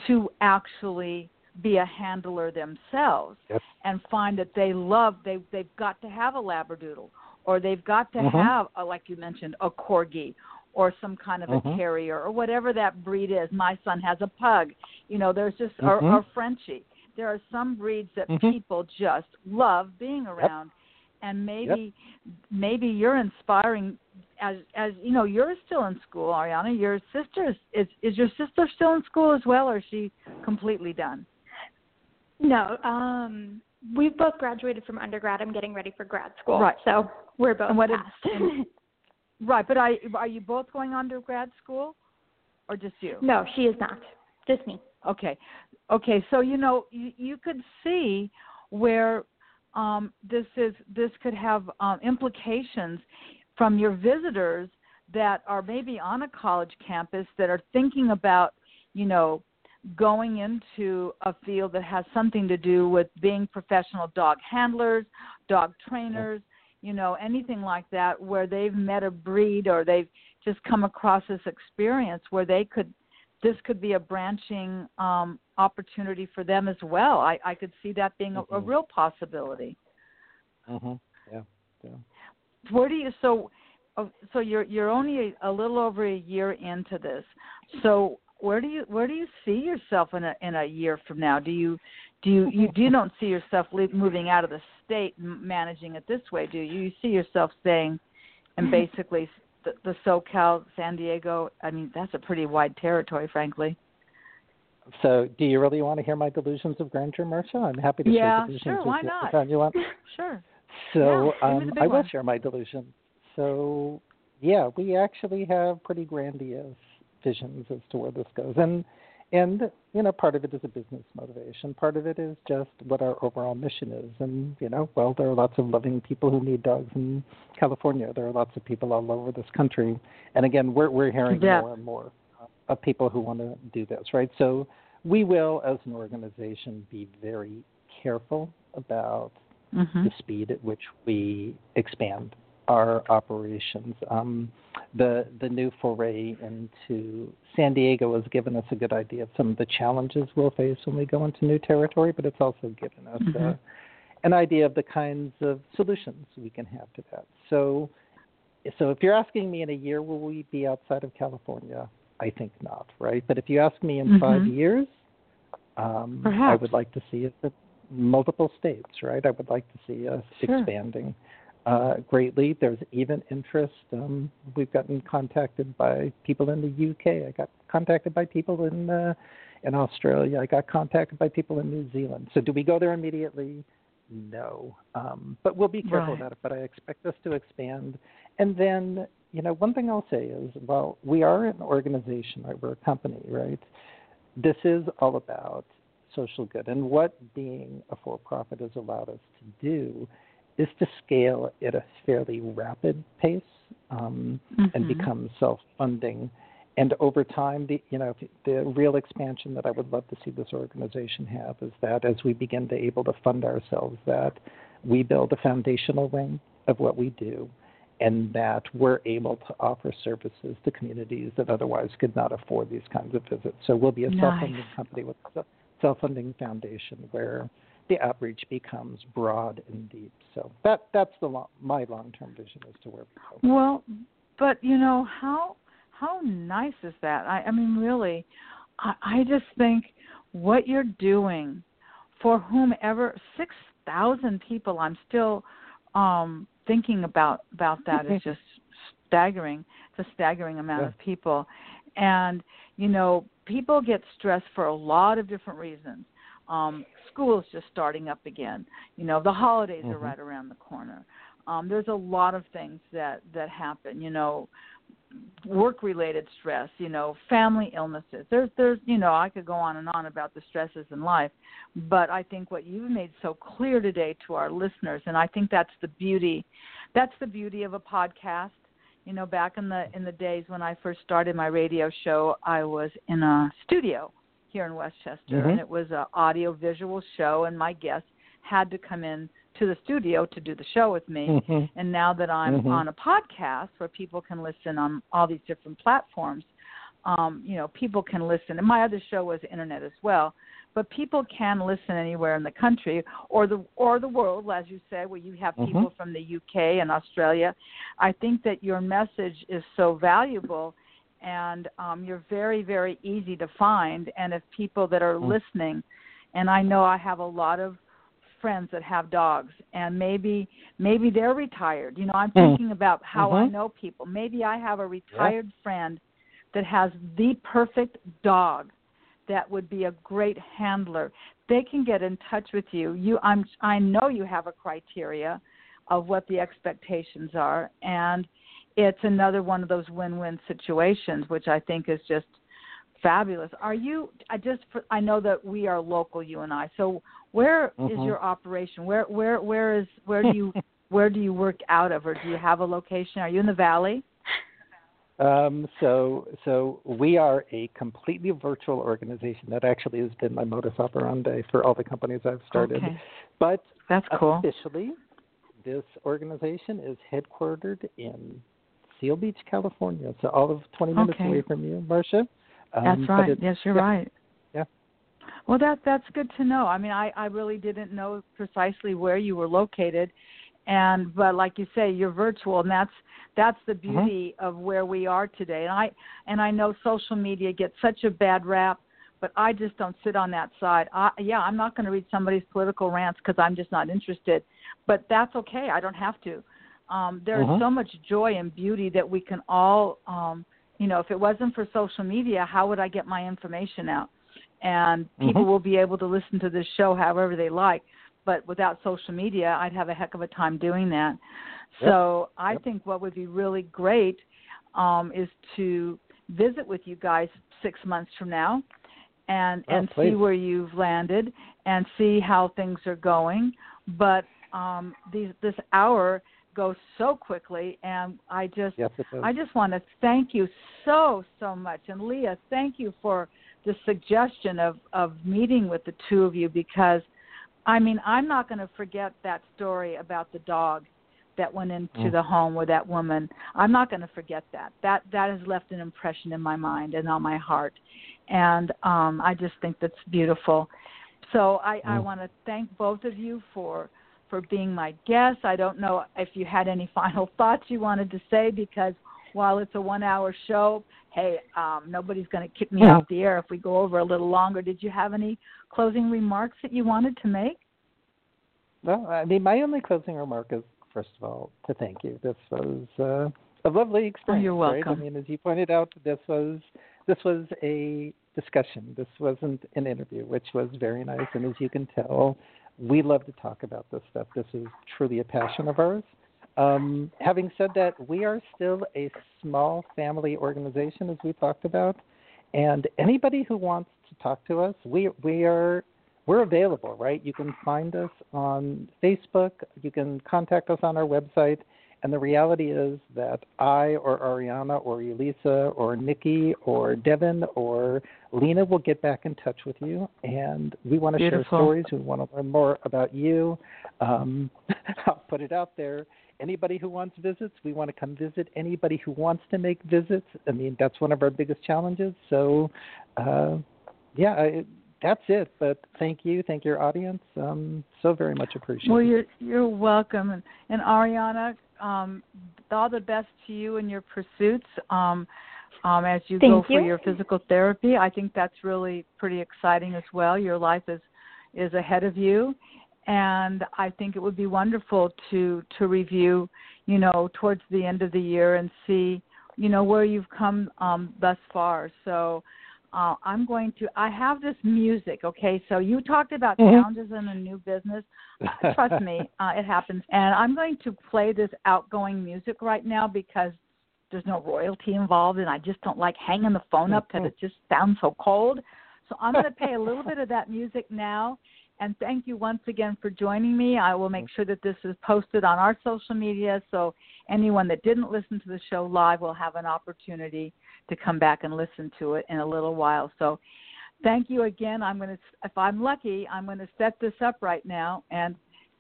S1: to actually be a handler themselves
S2: Yep.
S1: and find that they love they they've got to have a labradoodle or they've got to
S2: Mhm.
S1: have a, like you mentioned a corgi or some kind of a
S2: Mhm.
S1: terrier or whatever that breed is my son has a pug you know there's just or,
S2: Mhm.
S1: or frenchie there are some breeds that
S2: Mhm.
S1: people just love being around and maybe maybe you're inspiring as as you know you're still in school ariana your sister is is, is your sister still in school as well or is she completely done
S3: No, um, we've both graduated from undergrad. I'm getting ready for grad school.
S1: Right.
S3: So we're both
S1: And what
S3: passed.
S1: and- right but are are you both going on to grad school or just you
S3: no, she is not. Just me.
S1: Okay. Okay, so you know you, you could see where um, this is this could have um, implications from your visitors that are maybe on a college campus that are thinking about you know going into a field that has something to do with being professional dog handlers, dog trainers, you know, anything like that where they've met a breed or they've just come across this experience where they could this could be a branching um, opportunity for them as well. I, I could see that being a, a
S2: Mhm.
S1: real possibility.
S2: Mhm. Yeah. Yeah.
S1: Where do you so? oh, So you're you're only a, a little over a year into this. So where do you where do you see yourself in a in a year from now? Do you do you you, do you don't see yourself moving out of the state managing it this way? Do you, you see yourself staying and mm-hmm. basically the, the SoCal, San Diego? I mean, that's a pretty wide territory, frankly.
S2: So, do you really want to hear my delusions of grandeur, Marsha? I'm happy to
S1: yeah,
S2: share delusions
S1: sure,
S2: with
S1: why
S2: you
S1: not?
S2: you want.
S1: Sure.
S2: So,
S1: yeah,
S2: um, I will
S1: one.
S2: share my delusion. So, yeah, we actually have pretty grandiose visions as to where this goes, and and you know, part of it is a business motivation. Part of it is just what our overall mission is, and you know, well, there are lots of loving people who need dogs in California. There are lots of people all over this country, and again, we're we're hearing
S1: yeah.
S2: more and more of people who want to do this, right? So we will, as an organization, be very careful about
S1: mm-hmm.
S2: the speed at which we expand our operations. Um, the the new foray into San Diego has given us a good idea of some of the challenges we'll face when we go into new territory, but it's also given us
S1: mm-hmm.
S2: uh, an idea of the kinds of solutions we can have to that. So, so if you're asking me in a year, will we be outside of California? I think not, right? But if you ask me in
S1: mm-hmm.
S2: five years, um, I would like to see it in multiple states, right? I would like to see us
S1: sure.
S2: expanding uh, greatly. There's even interest. Um, we've gotten contacted by people in the UK. I got contacted by people in uh, in Australia. I got contacted by people in New Zealand. So do we go there immediately? No, um, but we'll be careful
S1: right.
S2: about it. But I expect us to expand. And then, you know, one thing I'll say is, well, we are an organization, right? We're a company, right? This is all about social good, and what being a for-profit has allowed us to do is to scale at a fairly rapid pace um,
S1: mm-hmm.
S2: and become self-funding. And over time, the you know the real expansion that I would love to see this organization have is that as we begin to able to fund ourselves, that we build a foundational wing of what we do, and that we're able to offer services to communities that otherwise could not afford these kinds of visits. So we'll be a
S1: nice.
S2: self-funding company with a self-funding foundation where the outreach becomes broad and deep. So that that's the long, my long-term vision as to where we
S1: go. Well, but you know how how nice is that? I, I mean, really, I, I just think what you're doing for whomever six thousand people. I'm still um thinking about about that is just staggering. It's a staggering amount
S2: yeah.
S1: of people, and you know, people get stressed for a lot of different reasons. Um, school is just starting up again. You know, the holidays
S2: mm-hmm.
S1: are right around the corner. Um, there's a lot of things that that happen. You know, work related stress. You know, family illnesses. There's there's you know I could go on and on about the stresses in life, but I think what you've made so clear today to our listeners, and I think that's the beauty, that's the beauty of a podcast. You know, back in the in the days when I first started my radio show, I was in a studio here in Westchester,
S2: mm-hmm.
S1: and it was an audio visual show, and my guests had to come in to the studio to do the show with me.
S2: Mm-hmm.
S1: And now that I'm
S2: mm-hmm.
S1: on a podcast where people can listen on all these different platforms, um, you know, people can listen. And my other show was internet as well, but people can listen anywhere in the country or the or the world, as you say, where you have people
S2: mm-hmm.
S1: from the UK and Australia. I think that your message is so valuable and um, you're very, very easy to find. And if people that are
S2: mm.
S1: listening, and I know I have a lot of friends that have dogs, and maybe maybe they're retired. You know, I'm
S2: mm.
S1: thinking about how
S2: mm-hmm.
S1: I know people. Maybe I have a retired yeah. friend that has the perfect dog that would be a great handler. They can get in touch with you. You, I'm, I know you have a criteria of what the expectations are, and it's another one of those win-win situations, which I think is just fabulous. Are you? I just I know that we are local, you and I. So where
S2: mm-hmm.
S1: is your operation? Where where where is where do you where do you work out of, or do you have a location? Are you in the valley?
S2: Um, so, so we are a completely virtual organization. That actually has been my modus operandi for all the companies I've started.
S1: Okay.
S2: But
S1: that's cool.
S2: Officially, this organization is headquartered in Seal Beach, California. So all of 20 minutes
S1: okay.
S2: away from you, Marsha. Um,
S1: that's right. Yes, you're
S2: yeah.
S1: right.
S2: Yeah.
S1: Well, that that's good to know. I mean, I I really didn't know precisely where you were located, and but like you say you're virtual and that's that's the
S2: Mm-hmm.
S1: beauty of where we are today and i and i know social media gets such a bad rap but i just don't sit on that side i yeah i'm not going to read somebody's political rants because i'm just not interested but that's okay i don't have to um there's
S2: Mhm.
S1: so much joy and beauty that we can all um you know if it wasn't for social media how would i get my information out and people
S2: Mhm.
S1: will be able to listen to this show however they like but without social media i'd have a heck of a time doing that
S2: Yep.
S1: so i
S2: Yep.
S1: think what would be really great um is to visit with you guys six months from now and
S2: Oh,
S1: and see where you've landed and see how things are going but um these this hour goes so quickly and i just
S2: Yes.
S1: I just want to thank you so so much, and Leah, thank you for the suggestion of of meeting with the two of you because, I mean, I'm not going to forget that story about the dog that went into
S2: Mm.
S1: the home with that woman. I'm not going to forget that. That that has left an impression in my mind and on my heart, and um, I just think that's beautiful. So I, I
S2: Mm.
S1: want to thank both of you for for being my guest. I don't know if you had any final thoughts you wanted to say because while it's a one hour show, hey, um, nobody's going to kick me
S2: Yeah.
S1: off the air if we go over a little longer. Did you have any closing remarks that you wanted to make?
S2: Well, I mean, my only closing remark is, first of all, to thank you. This was uh, a lovely experience.
S1: Oh, you're
S2: Right?
S1: welcome.
S2: I mean, as you pointed out, this was this was a discussion. This wasn't an interview, which was very nice. And as you can tell, we love to talk about this stuff. This is truly a passion of ours. Um, having said that, we are still a small family organization, as we talked about, and anybody who wants to talk to us, we we are we're available, right? You can find us on Facebook. You can contact us on our website. And the reality is that I or Ariana or Elisa or Nikki or Devin or Lena will get back in touch with you. And we want to share stories. We want to learn more about you. Um, I'll put it out there. Anybody who wants visits, we want to come visit. Anybody who wants to make visits, I mean, that's one of our biggest challenges. So, uh, yeah, I, that's it. But thank you, thank your audience. Um, so very much appreciated.
S1: Well, you're you're welcome, and, and Ariana, um, all the best to you in your pursuits. Um, um, as you go
S3: Thank
S1: for your physical therapy, I think that's really pretty exciting as well. Your life is is ahead of you, and I think it would be wonderful to to review, you know, towards the end of the year and see, you know, where you've come um, thus far. So. Uh, I'm going to. I have this music. Okay, so you talked about
S2: Mhm.
S1: challenges in a new business. Trust me, uh, it happens. And I'm going to play this outgoing music right now because there's no royalty involved, and I just don't like hanging the phone up because it just sounds so cold. So I'm going to play a little bit of that music now. And thank you once again for joining me. I will make sure that this is posted on our social media so anyone that didn't listen to the show live will have an opportunity to come back and listen to it in a little while. So thank you again. I'm going to, if I'm lucky, I'm going to set this up right now and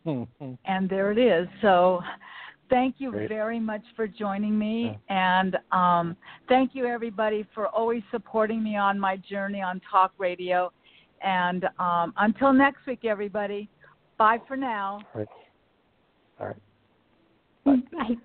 S2: Mhm.
S1: and there it is. So thank you
S2: Great.
S1: very much for joining me and um, thank you everybody for always supporting me on my journey on talk radio and um, until next week everybody bye for now
S2: All right. All right.
S3: Bye.